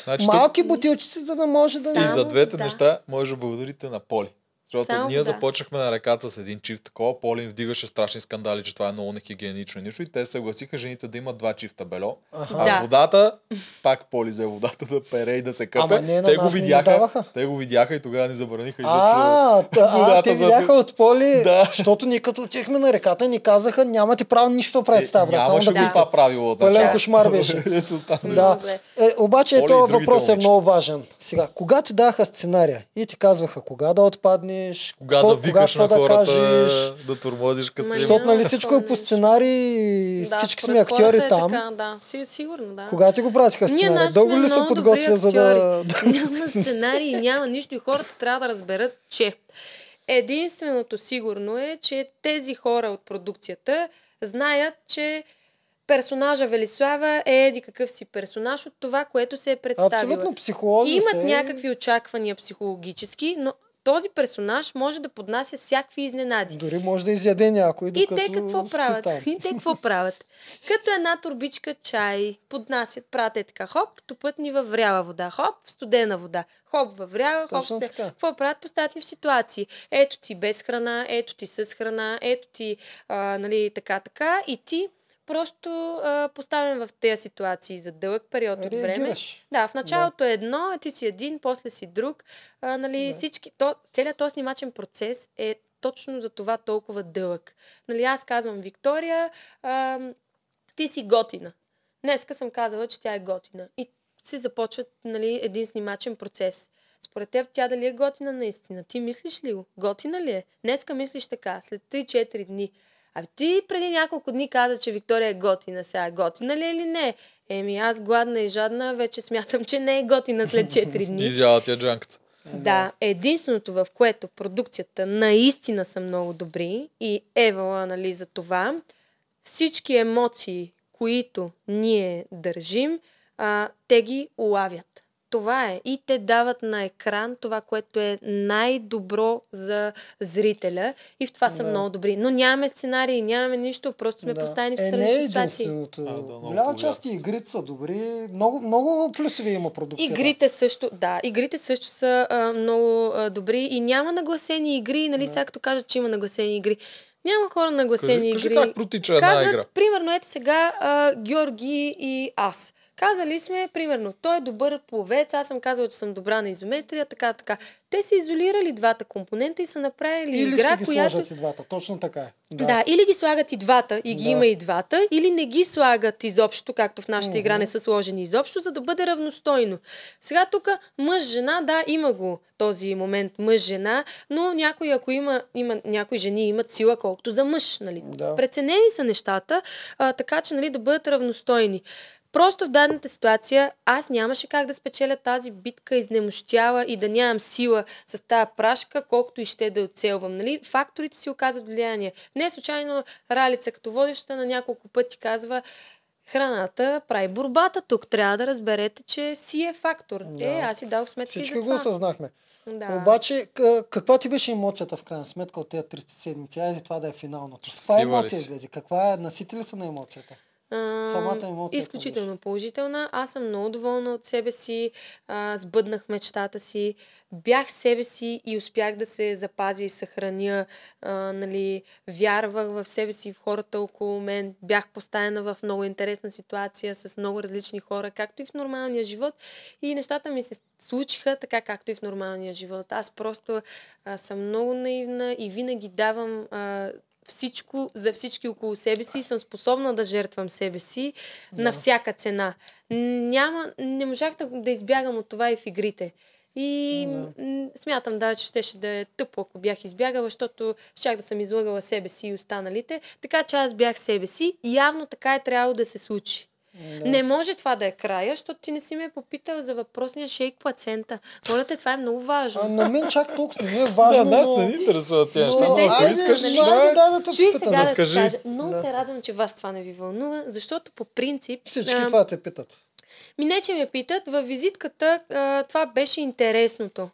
Значи Малки бутилчици, за да може да... И за двете вода. неща може да благодарите на Поли. Защото Само ние вода. започнахме на реката с един чифт такова, Поли им вдигаше страшни скандали, че това е много нехигиенично и нищо. И те се съгласиха жените да имат два чифта бело. А Да. водата, пак Поли взе водата да пере и да се къпе. Ама не, на те го видяха, те го видяха и тогава ни забраниха А, та, а, те за- видяха от поли, Да. защото ние като отихме на реката ни казаха нямате право нищо да правите тази Е, Нямаше да го Да. това правило Пълен кошмар беше. [LAUGHS] Ето там. Много Да. Е, обаче този въпрос е много важен. Сега, кога ти даха сценария и ти казваха кога да отпаднеш, Кога какво- да викаш какво на хората, кажеш, да турмозиш като си. защото нали всичко е по сценарий, Да, всички сме актьори е там. Така, да, си, сигурно, да. Кога ти го пратиха значи Дълго ли се подготвя, за да... [LAUGHS] Няма сценарий, няма нищо и хората трябва да разберат, че единственото сигурно е, че тези хора от продукцията знаят, че персонажа Велислава е еди какъв си персонаж от това, което се е представила. Абсолютно психолози Имат се. някакви очаквания психологически, но този персонаж може да поднася всякакви изненади. Дори може да изяде някой, И докато те какво спи правят? И те какво правят? Като една турбичка чай, поднасят, пратят така, хоп, топът ни във вряла вода, хоп, в студена вода, хоп, във вряла, хоп, се. така. Какво правят? Поставят ни в ситуации. Ето ти без храна, ето ти с храна, ето ти, а, нали, така, така, и ти просто а, поставен в тези ситуации за дълъг период от време. Реагираш. Да, в началото е едно, ти си един, после си друг. А, нали, Да. всички, то, целият този снимачен процес е точно за това толкова дълъг. Нали, аз казвам Виктория, а, ти си готина. Днеска съм казала, че тя е готина. И се започва нали, един снимачен процес. Според теб тя дали е готина наистина? Ти мислиш ли го? Готина ли е? Днеска мислиш така, след 3-4 дни. А ти преди няколко дни каза, че Виктория е готина. Сега готина ли е или не? Еми аз гладна и жадна вече смятам, че не е готина след 4 дни. [LAUGHS] Изява ти е джанката. Да, единственото в което продукцията наистина са много добри и Евала, нали, за това, всички емоции, които ние държим, а, те ги улавят. Това е. И те дават на екран това, което е най-добро за зрителя. И в това са Да. много добри. Но нямаме сценарии, нямаме нищо, просто сме Да. поставени в е, не е странични ситуации. единственото. А, да, много Голяма част и игрите са добри. Много, много плюсови има продукцията. Игрите също, да, игрите също са а, много а, добри и няма нагласени игри, нали, сега като кажат, че има нагласени игри. Няма хора нагласени Кажи, игри. кажи как протича една Казват, игра. примерно, ето сега а, Георги и аз. Казали сме, примерно, той е добър пловец, аз съм казала, че съм добра на изометрия, така, така. Те са изолирали двата компонента и са направили Или игра, ще ги която... сложат и двата. Точно така е. Да. да, или ги слагат и двата и ги Да. има и двата, или не ги слагат изобщо, както в нашата игра Мгм. не са сложени изобщо, за да бъде равностойно. Сега тук мъж-жена, да, има го този момент мъж-жена, но някои, ако има, има, някои жени имат сила колкото за мъж, нали? Да. Преценени са нещата, а, така че, нали, да бъдат равностойни. Просто в дадената ситуация аз нямаше как да спечеля тази битка, изнемощяла и да нямам сила с тази прашка, колкото и ще да оцелвам. Нали? Факторите си оказват влияние. Не случайно Ралица като водеща на няколко пъти казва храната прави борбата тук. Трябва да разберете, че си е фактор. Да. Е, аз си дал сметка и Всички за го това. осъзнахме. Да. Обаче, каква ти беше емоцията в крайна сметка от тези 300 седмици? Айде това да е финалното. С каква емоция излезе? Каква е? Насити ли са на емоцията? Самата емоция Изключително положителна. Аз съм много доволна от себе си. А, сбъднах мечтата си. Бях себе си и успях да се запазя и съхраня. А, нали, вярвах в себе си, в хората около мен. Бях поставена в много интересна ситуация с много различни хора, както и в нормалния живот. И нещата ми се случиха така, както и в нормалния живот. Аз просто а, съм много наивна и винаги давам а, всичко за всички около себе си и съм способна да жертвам себе си да. на всяка цена. Няма, не можах да, да избягам от това и в игрите. И Да. смятам да, че щеше да е тъпо, ако бях избягала, защото щях да съм излъгала себе си и останалите. Така че аз бях себе си и явно така е трябвало да се случи. Да. Не може това да е края, защото ти не си ме попитал за въпросния шейк плацента. Моля те, това е много важно. А, на мен чак толкова не е Да, важно, нас но... не ни интересуват тези но- неща. но Ако искаш, нали, да, да те Чуй сега да ти разкажи. кажа. Много Да. се радвам, че вас това не ви вълнува, защото по принцип... Всички а, това те питат. Ми не, че ме питат, във визитката а, това беше интересното.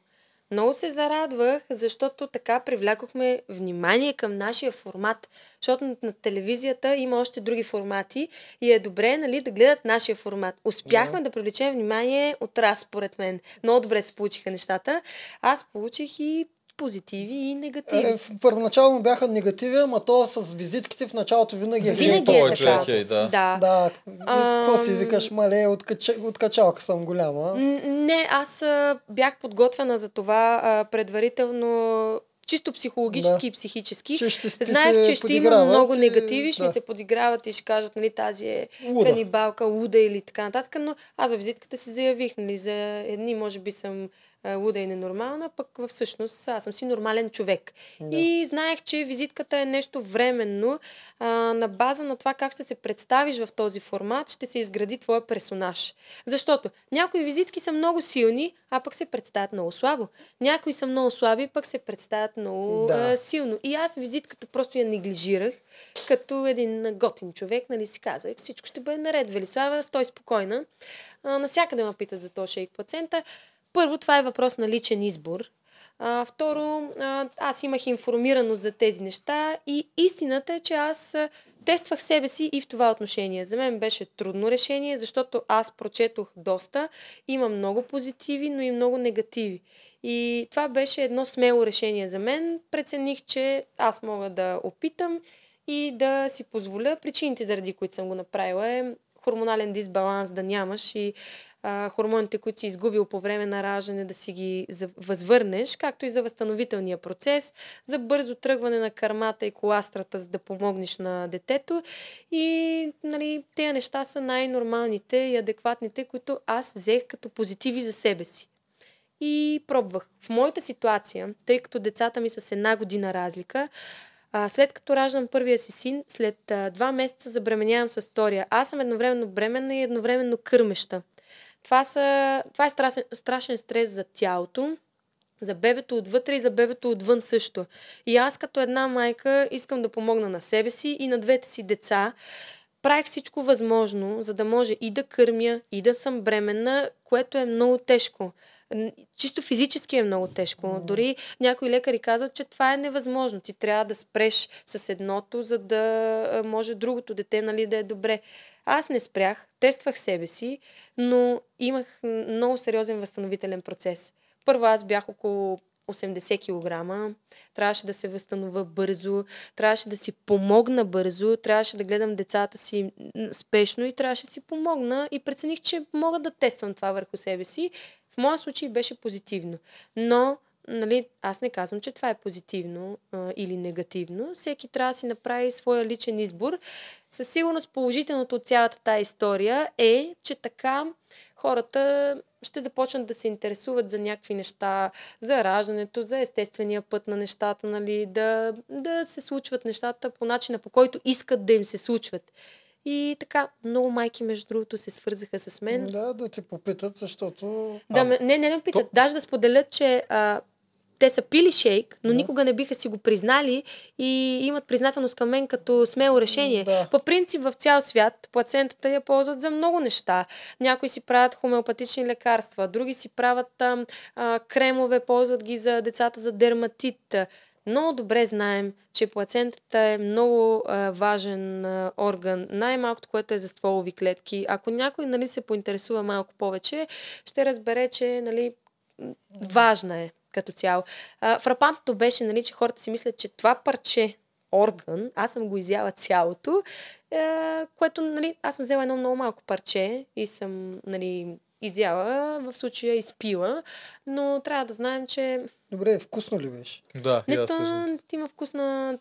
Много се зарадвах, защото така привлякохме внимание към нашия формат. Защото на- телевизията има още други формати и е добре нали, да гледат нашия формат. Успяхме да привлечем внимание от раз, според мен. Много добре се получиха нещата. Аз получих и позитиви и негативи. Е, в- първоначално бяха негативи, ама то с визитките в началото винаги е Винаги е е хей, да. да. Да, и какво си викаш, мале, от, кача, от качалка съм голяма. Не, аз а, бях подготвена за това а, предварително, чисто психологически Да. и психически. Че ще Знаех, се че ще има много и- негативи, ще да. ми се подиграват и ще кажат, нали, тази е Луда. канибалка, луда или така нататък, но аз за визитката си заявих, нали, за едни може би съм а, луда и ненормална, пък всъщност аз съм си нормален човек. Да. И знаех, че визитката е нещо временно. А, на база на това как ще се представиш в този формат, ще се изгради твоя персонаж. Защото някои визитки са много силни, а пък се представят много слабо. Някои са много слаби, пък се представят много Да. а, силно. И аз визитката просто я неглижирах, като един готин човек, нали си казах, всичко ще бъде наред. Велислава, стой спокойна. А, насякъде ме питат за този шейк плацента. Първо, това е въпрос на личен избор. А, второ, а, аз имах информираност за тези неща и истината е, че аз тествах себе си и в това отношение. За мен беше трудно решение, защото аз прочетох доста, има много позитиви, но и много негативи. И това беше едно смело решение за мен. Прецених, че аз мога да опитам и да си позволя. Причините, заради които съм го направила е хормонален дисбаланс да нямаш и а, хормоните, които си изгубил по време на раждане, да си ги възвърнеш, както и за възстановителния процес, за бързо тръгване на кармата и коластрата, за да помогнеш на детето. И нали, тези неща са най-нормалните и адекватните, които аз взех като позитиви за себе си. И пробвах. В моята ситуация, тъй като децата ми са с една година разлика, след като раждам първия си син, след два месеца забременявам с втория. Аз съм едновременно бременна и едновременно кърмеща. Това, са, това е страшен, страшен стрес за тялото, за бебето отвътре и за бебето отвън също. И аз като една майка искам да помогна на себе си и на двете си деца. Правих всичко възможно, за да може и да кърмя, и да съм бременна, което е много тежко. Чисто физически е много тежко. Дори някои лекари казват, че това е невъзможно. Ти трябва да спреш с едното, за да може другото дете нали, да е добре. Аз не спрях, тествах себе си, но имах много сериозен възстановителен процес. Първо аз бях около 80 кг, трябваше да се възстановя бързо, трябваше да си помогна бързо, трябваше да гледам децата си спешно и трябваше да си помогна и прецених, че мога да тествам това върху себе си. В моя случай беше позитивно. Но нали, аз не казвам, че това е позитивно а, или негативно. Всеки трябва да си направи своя личен избор. Със сигурност положителното от цялата тази история е, че така хората ще започнат да се интересуват за някакви неща, за раждането, за естествения път на нещата, нали, да, да се случват нещата по начина, по който искат да им се случват. И така, много майки, между другото, се свързаха с мен. Да, да те попитат, защото... Да, ме, не, не, не питат. то- Даже да споделят, че а, те са пили шейк, но Да. никога не биха си го признали и имат признателност към мен като смело решение. Да. По принцип в цял свят плацентата я ползват за много неща. Някои си правят хомеопатични лекарства, други си правят а, а, кремове, ползват ги за децата за дерматит. Много добре знаем, че плацентата е много а, важен а, орган. Най-малкото, което е за стволови клетки. Ако някой нали, се поинтересува малко повече, ще разбере, че нали, важна е като цяло. А, фрапантното беше, нали, че хората си мислят, че това парче орган, аз съм го изяла цялото, е, което, нали, аз съм взела едно много малко парче и съм, нали, изяла, в случая изпила, но трябва да знаем, че Добре, вкусно ли беше? Да, и не, аз то, също. има вкус на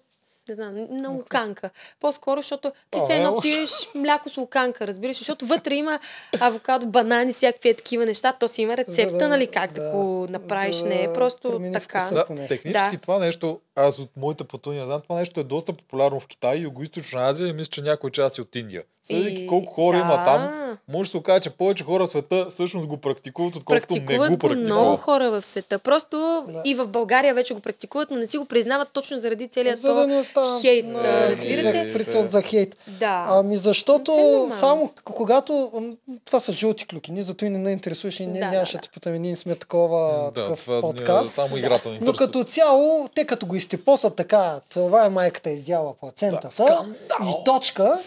не знам, на луканка. По-скоро, защото ти се едно е, уж. пиеш мляко с луканка, разбираш, защото вътре има авокадо, банани, всякакви е такива неща. То си има рецепта, да- нали, как да, да, го направиш. за Не е просто така. Да, технически Да. това нещо, аз от моите пътувания знам, това нещо е доста популярно в Китай, Юго-Источна Азия и мисля, че някои части от Индия. Съдейки колко хора да. има там, може да се окаже, че повече хора в света всъщност го практикуват, отколкото не Практикуват го го много практикуват. хора в света. Просто Да. и в България вече го практикуват, но не си го признават точно заради целият За да не остава хейт. а, Разбира за- се. Прицел за хейт. Да. Ами защото нормално. само когато... Това са жълти клюки, ние зато и не не интересуваш и ние Да, нямаше да, да питаме, ние не сме такова, Да, такъв това подкаст. Е, само играта ни Но като цяло, те като го изтипосат така, това е майката изяла плацентата скандал! и точка,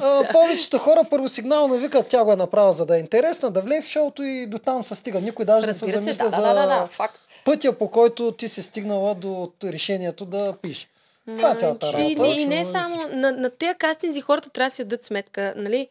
а, повечето хора първосигнално викат, тя го е направила за да е интересна, да влее в шоуто и до там се стига. Никой даже не Разбира се се, замисля да, за да, да, да, факт. пътя, по който ти си стигнала до решението да пиш. Това е цялата И, работа. и, и не Точно, само, на, на тези кастинзи хората трябва да си дадат сметка, нали?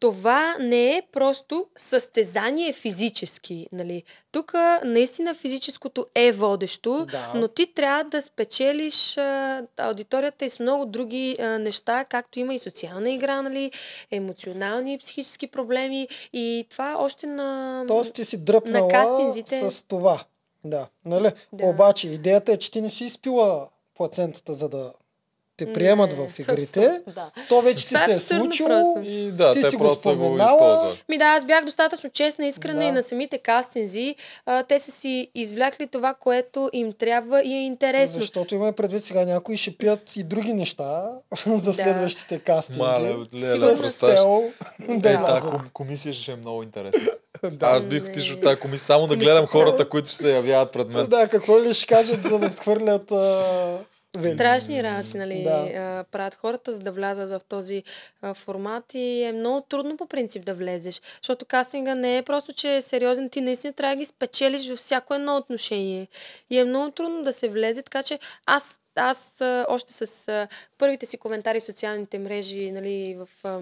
Това не е просто състезание физически, нали? Тук наистина физическото е водещо, Да. но ти трябва да спечелиш а, аудиторията и с много други а, неща, както има и социална игра, нали? Емоционални и психически проблеми и това още на... Тоест ти си дръпнала на кастинзите. с това. Да, нали? Да. Обаче идеята е, че ти не си изпила плацентата, за да те приемат Не, в игрите. да. То вече ти е се е случило. просто. И да, Ти те си го споменала. Ми да, аз бях достатъчно честна, искрена Да. и на самите кастинзи. А, те са си извлякли това, което им трябва и е интересно. Защото имаме предвид сега някои ще пият и други неща [LAUGHS] за следващите кастинги. Мале, леле, с цел Е, да тази влязат. ком- комисия ще е много интересна. [LAUGHS] Да. Аз бих отишъл в тази комисия само да гледам хората, които ще се явяват пред мен. Да, какво ли ще кажат, за да отхвърлят а... Вели? Страшни работи, нали, Да. а, правят хората, за да влязат в този а, формат и е много трудно по принцип да влезеш. Защото кастинга не е просто, че е сериозен, ти наистина трябва да ги спечелиш във всяко едно отношение. И е много трудно да се влезе, така че аз аз а, още с а, първите си коментари в социалните мрежи, нали, в а,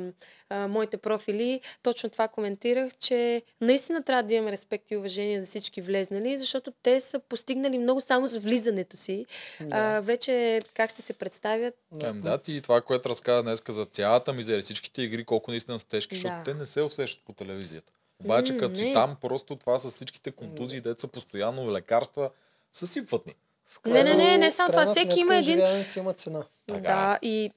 а, моите профили, точно това коментирах, че наистина трябва да имаме респект и уважение за всички влезнали, защото те са постигнали много само с влизането си. А, вече как ще се представят, Ем, да, ти това, което разказа днес за цялата мизерия, всичките игри, колко наистина са тежки, защото Да. те не се усещат по телевизията. Обаче, М, като си не. там, просто това с всичките контузии, деца постоянно лекарства, съсипват ни. Не, не, не, не само това. Всеки има един- има цена. Така. Да, и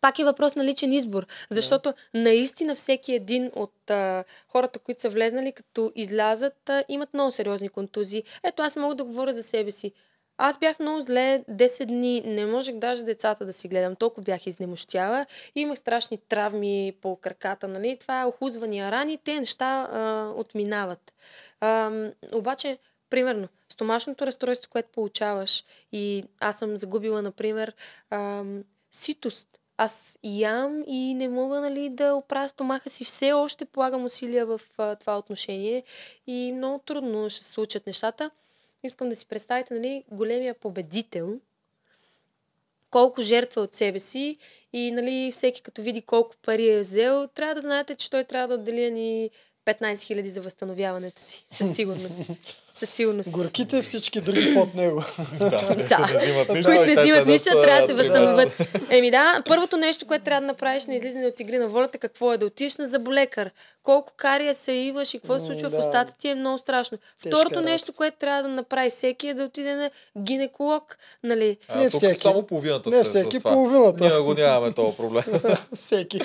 пак е въпрос на личен избор. Защото наистина всеки един от а, хората, които са влезнали, като излязат, а, имат много сериозни контузии. Ето, аз мога да говоря за себе си. Аз бях много зле 10 дни, не можех даже децата да си гледам, толкова бях изнемощяла. Имах страшни травми по краката, нали? Това е охузвания рани, те неща а, отминават. А, обаче, примерно, стомашното разстройство, което получаваш и аз съм загубила, например, ам, ситост. Аз ям и не мога нали, да оправя стомаха си. Все още полагам усилия в а, това отношение и много трудно ще се случат нещата. Искам да си представите нали, големия победител, колко жертва от себе си и нали, всеки като види колко пари е взел, трябва да знаете, че той трябва да отдели ни 15 000 за възстановяването си. Със сигурност. Със сигурност. Горките всички други под него. Да, Да. не взимат нищо, които не взимат нищо, трябва да се възстановят. Еми да, първото нещо, което трябва да направиш на излизане от игри на волята, какво е да отидеш на заболекар. Колко кария се имаш и какво се случва в устата ти е много страшно. Тежка Второто нещо, което трябва да направи всеки е да отиде на гинеколог. Нали? Не всеки. само половината Не всеки, половината. Ние го нямаме този проблем. [LAUGHS] Всеки.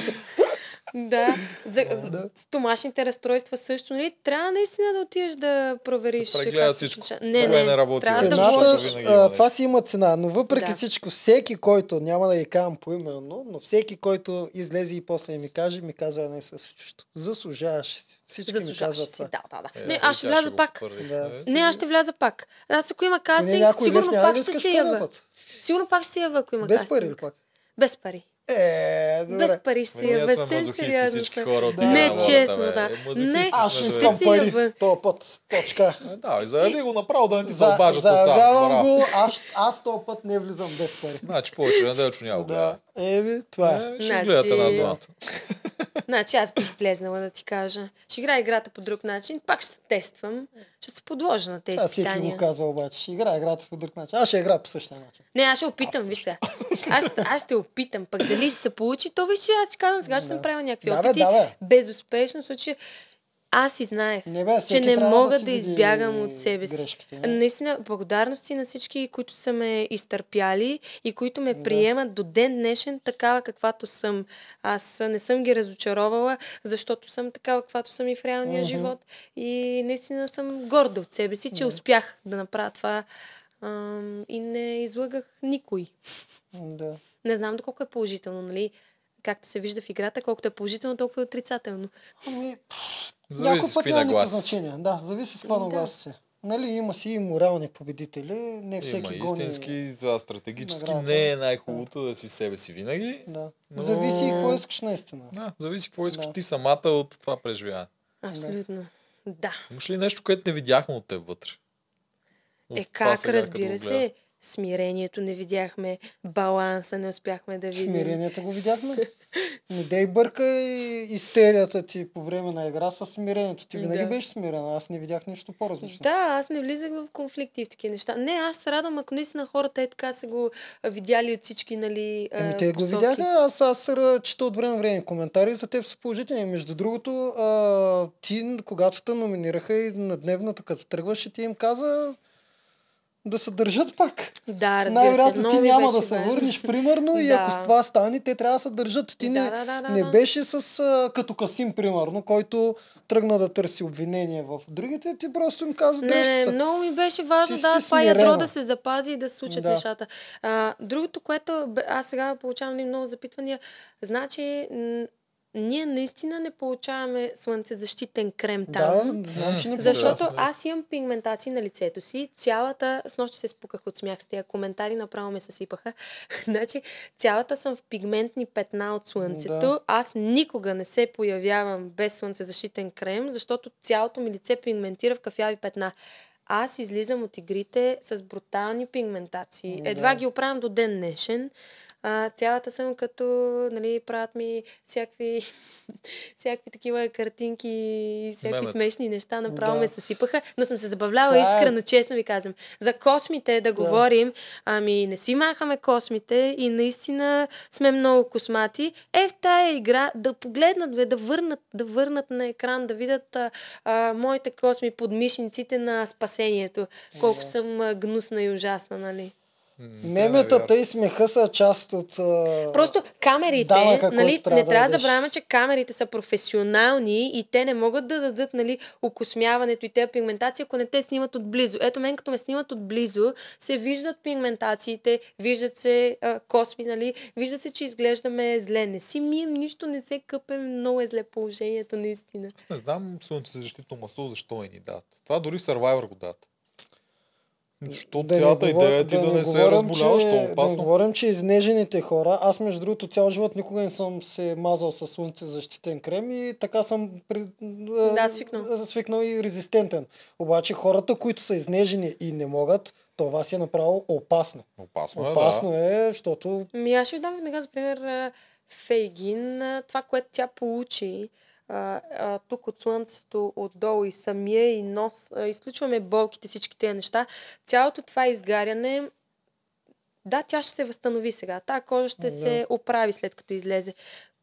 Да. За, за Да. стомашните разстройства също. Нали? Трябва наистина да отидеш да провериш. Да се всичко. Не, не, не работи трябва вече, да Цената, вложиш. а, това си има цена, но въпреки Да. всичко, всеки, който, няма да ги казвам поименно, но всеки, който излезе и после ми каже, ми казва едно и също. Заслужаваш си. Всички ми Заслужаваш казват си. Да, да, да. Е, Не, и аз ще вляза пак. Да. Е, Не, аз ще вляза пак. Аз ако има И не, кастинг, сигурно пак ще се ява. Сигурно пак ще се ява, ако има Без кастинг. пари ли пак? Без пари. Е, добре. Без пари сме Съвсем мазохисти сериозно. всички хора от Да. игра Не, на волята, честно, бе. да. Мазохисти Не, Аз ще искам си пари. То път. Точка. Е, Да, и заяви го направо да не ти се обажат от заявявам го, аз, аз този път не влизам без пари. Значи повече неделчо няма. Да. Еми, това е. Е, Ще Значи- гледате нас двамата. [LAUGHS] Значи аз бих влезнала да ти кажа. Ще играя играта по друг начин. Пак ще се тествам. Ще се подложа на тези Аз всеки го изпитания. казва обаче. Ще играе играта по друг начин. Аз ще играя по същия начин. Не, аз ще опитам, виж сега. Аз, аз ще опитам, пък дали ще се получи, то виж, че аз ти казвам сега, че съм Да. правила някакви Да, опити. да, бе. Безуспешно, случай, аз и знаех, Не, бе, че не мога да, види избягам от себе си. грешките, не? Наистина, благодарности на всички, които са ме изтърпяли и които ме Да. приемат до ден днешен такава каквато съм. Аз не съм ги разочаровала, защото съм такава каквато съм и в реалния Мгм. живот. И наистина съм горда от себе си, че успях да направя това ам, и не излъгах никой. Да. Не знам доколко е положително, нали? Както се вижда в играта, колкото е положително, толкова е отрицателно. Ами, Зависи с какви нагласи. значение. Да, зависи с какво Да. нагласа си. Нали, има си и морални победители, не всеки Има гони. истински, това стратегически награда. не е най-хубавото да си себе си винаги. Да. Но- Зависи и какво искаш наистина. Да, зависи какво искаш Да. ти самата от това преживяване. Абсолютно. Да. Имаш ли нещо, което не видяхме от теб вътре? От Е, как, разбира се. Смирението не видяхме, баланса не успяхме да видим. Смирението го видяхме. [LAUGHS] Не дей бърка и истерията ти по време на игра с смирението. Ти винаги Да. беше смирена. Аз не видях нищо по-различно. Да, аз не влизах в конфликти и в такива неща. Не, аз се радвам, ако наистина хората е така са го видяли от всички, нали, Еми те го посоки. видяха, аз, аз чета от време време коментари, за теб са положителни. Между другото, а, ти, когато те номинираха и на дневната, като тръгваше, ти им каза, да се държат пак. Да, разбира. Най-вероятно ти няма да се важно. върнеш, примерно, и Да. ако с това стане, те трябва да се държат. Ти не, Да, да, да, да, не да. беше с а, като Касим, примерно, който тръгна да търси обвинение в другите, ти просто им каза, Не, не, се. много ми беше важно Ти да това ядро смирена. да се запази и да се случат Да. нещата. А, другото, което аз сега получавам много запитвания, значи ние наистина не получаваме слънцезащитен крем там. Да, знам, че не Защото Да, аз имам пигментации на лицето си. Цялата... С нощи се спуках от смях с тези коментари, направо ме съсипаха. [LAUGHS] значи, цялата съм в пигментни петна от слънцето. Да. Аз никога не се появявам без слънцезащитен крем, защото цялото ми лице пигментира в кафяви петна. Аз излизам от игрите с брутални пигментации. Да. Едва ги оправям до ден днешен. А, цялата съм като, нали, правят ми всякакви, [LAUGHS] всякакви такива картинки и всякакви Мемета. смешни неща. Направо Да. ме съсипаха, но съм се забавляла Това е- искрено, честно ви казвам. За космите да, говорим, ами не си махаме космите и наистина сме много космати. Е, в тая игра да погледнат, бе, да върнат, да върнат на екран, да видят а, а, моите косми под мишниците на спасението. Колко съм а, гнусна и ужасна, нали? Меметата и смеха са част от... Просто камерите, данъка, нали, трябва не да трябва да забравяме, че камерите са професионални и те не могат да дадат нали, окосмяването и те пигментации, ако не те снимат отблизо. Ето мен, като ме снимат отблизо, се виждат пигментациите, виждат се а, косми, нали, вижда се, че изглеждаме зле. Не си мием нищо, не се къпем, много е зле положението, наистина. Аз не знам слънцезащитно масло, защо не ни дадат. Това дори в Survivor го дадат. Защото Да цялата говор- идея е ти да, не се разболяваш, че- то е Да опасно. не говорим, че изнежените хора, аз между другото цял живот никога не съм се мазал с слънце защитен крем и така съм при, Да, свикнал. свикнал и резистентен. Обаче хората, които са изнежени и не могат, това си е направо опасно. Опасно, Опасно е, да. е, защото Ми аз ще ви дам веднага за пример Фейгин, това, което тя получи а, а, тук от слънцето, отдолу и самия и нос, а, изключваме болките, всички тези неща. Цялото това изгаряне, да, тя ще се възстанови сега. Та кожа ще Да. се оправи след като излезе.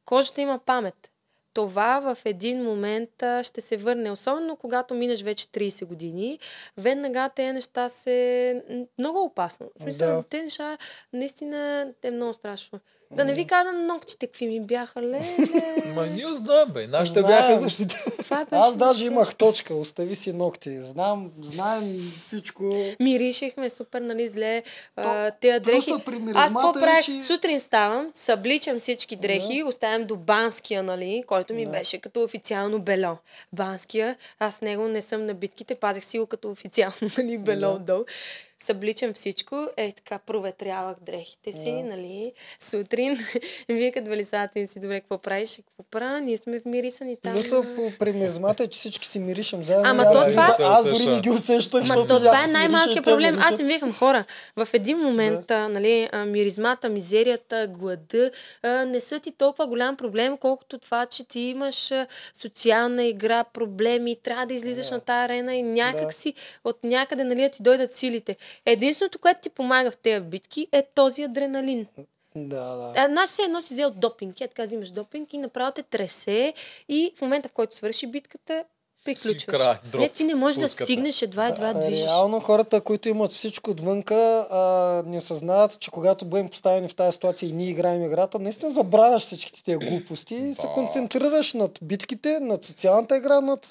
Кожата има памет. Това в един момент а, ще се върне. Особено когато минеш вече 30 години, веднага тези неща се... Много опасно. В смисъл, Да. те неща наистина е много страшно. Да не ви казвам ногтите, какви ми бяха. Ле, Ма ние знаем, бе. Нашите Знаем. бяха беше аз даже имах точка, остави си ногти. Знам, знаем всичко. Миришехме супер, нали, зле. Плюса дрехи. Аз какво е, правих? че- Сутрин ставам, събличам всички дрехи, оставям до банския, нали, който ми беше като официално бело. Банския, аз него не съм на битките, пазих си го като официално, [LAUGHS] нали, бело Да. отдолу. Събличам всичко, е така проветрявах дрехите си, Да. нали, сутрин. [LAUGHS] Вие като Велисата си, добре, какво правиш? Какво правя? Ние сме в мирисани там. Плюса в- при миризмата е, че всички си миришем заедно. Ама и аз то дори- това- Аз Не се дори не усеща. ги усещах, Ма защото то и това аз е най-малкият проблем. Аз им викам хора. В един момент, а, нали, миризмата, мизерията, глада не са ти толкова голям проблем, колкото това, че ти имаш социална игра, проблеми, трябва да излизаш Да. на тази арена и някак Да. си от някъде нали, да ти дойдат силите. Единственото, което ти помага в тези битки е този адреналин. Да, да. А, Наш се едно си взел допинг. Е, така взимаш допинг и направо те тресе и в момента, в който свърши битката, приключваш. край, дроп, не, ти не можеш пуската. да стигнеш едва, едва А, движиш. Реално хората, които имат всичко отвънка, а, не съзнават, че когато бъдем поставени в тази ситуация и ние играем играта, наистина забравяш всичките тези глупости и се Да. концентрираш над битките, над социалната игра, над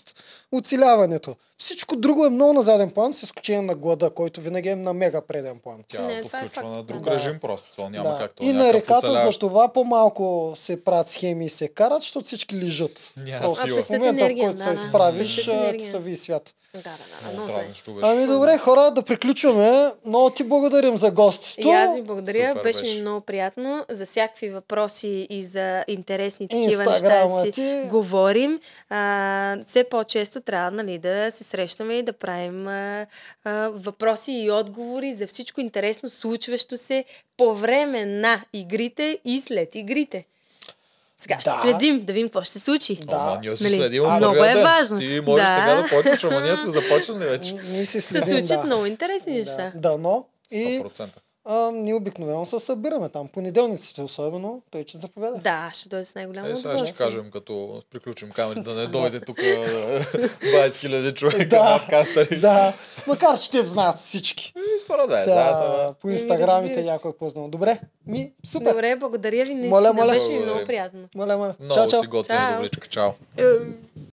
оцеляването. Всичко друго е много на заден план, с изключение на глада, който винаги е на мега преден план. Тя Не, това е включва факт. на друг Да. режим просто. То няма да. как то и на реката за оцеляващ. това по-малко се правят схеми и се карат, защото всички лежат. Няма сила. в момента, в енергия, който да, се да. изправиш, ти са ви свят. Да, да, да, Много беше. Ами добре, хора, да приключваме. Много ти благодарим за гостито. И аз ви благодаря, Супер беше ми много приятно. За всякакви въпроси и за интересни такива неща ти. си говорим. А, все по-често трябва нали, да се срещаме и да правим а, а, въпроси и отговори за всичко интересно, случващо се по време на игрите и след игрите. Сега ще Да. следим, да видим какво ще се случи. Да. Ама ние си Нали? следим от Много е важно. Ти можеш Да. сега да почнеш, ама ние сме започнали вече. Ние си Ще се следим, случат да. много интересни неща. Да, дано. И 100%. А, ние обикновено се събираме там. Понеделниците особено. Той, че заповяда. Да, ще дойде с най-голямо Е, сега ще кажем, като приключим камерите, да не [LAUGHS] дойде тук 20 000 [LAUGHS] човека Да. подкастъри. Да. Макар, че те знаят всички. И според мен, Сега, да, по инстаграмите някой е познал. Добре, ми, супер. Добре, благодаря ви. Моля, Наистина моля. беше ми много приятно. Моля, моля. Много Чао, чао. си готина Чао. добричка. Чао. Е,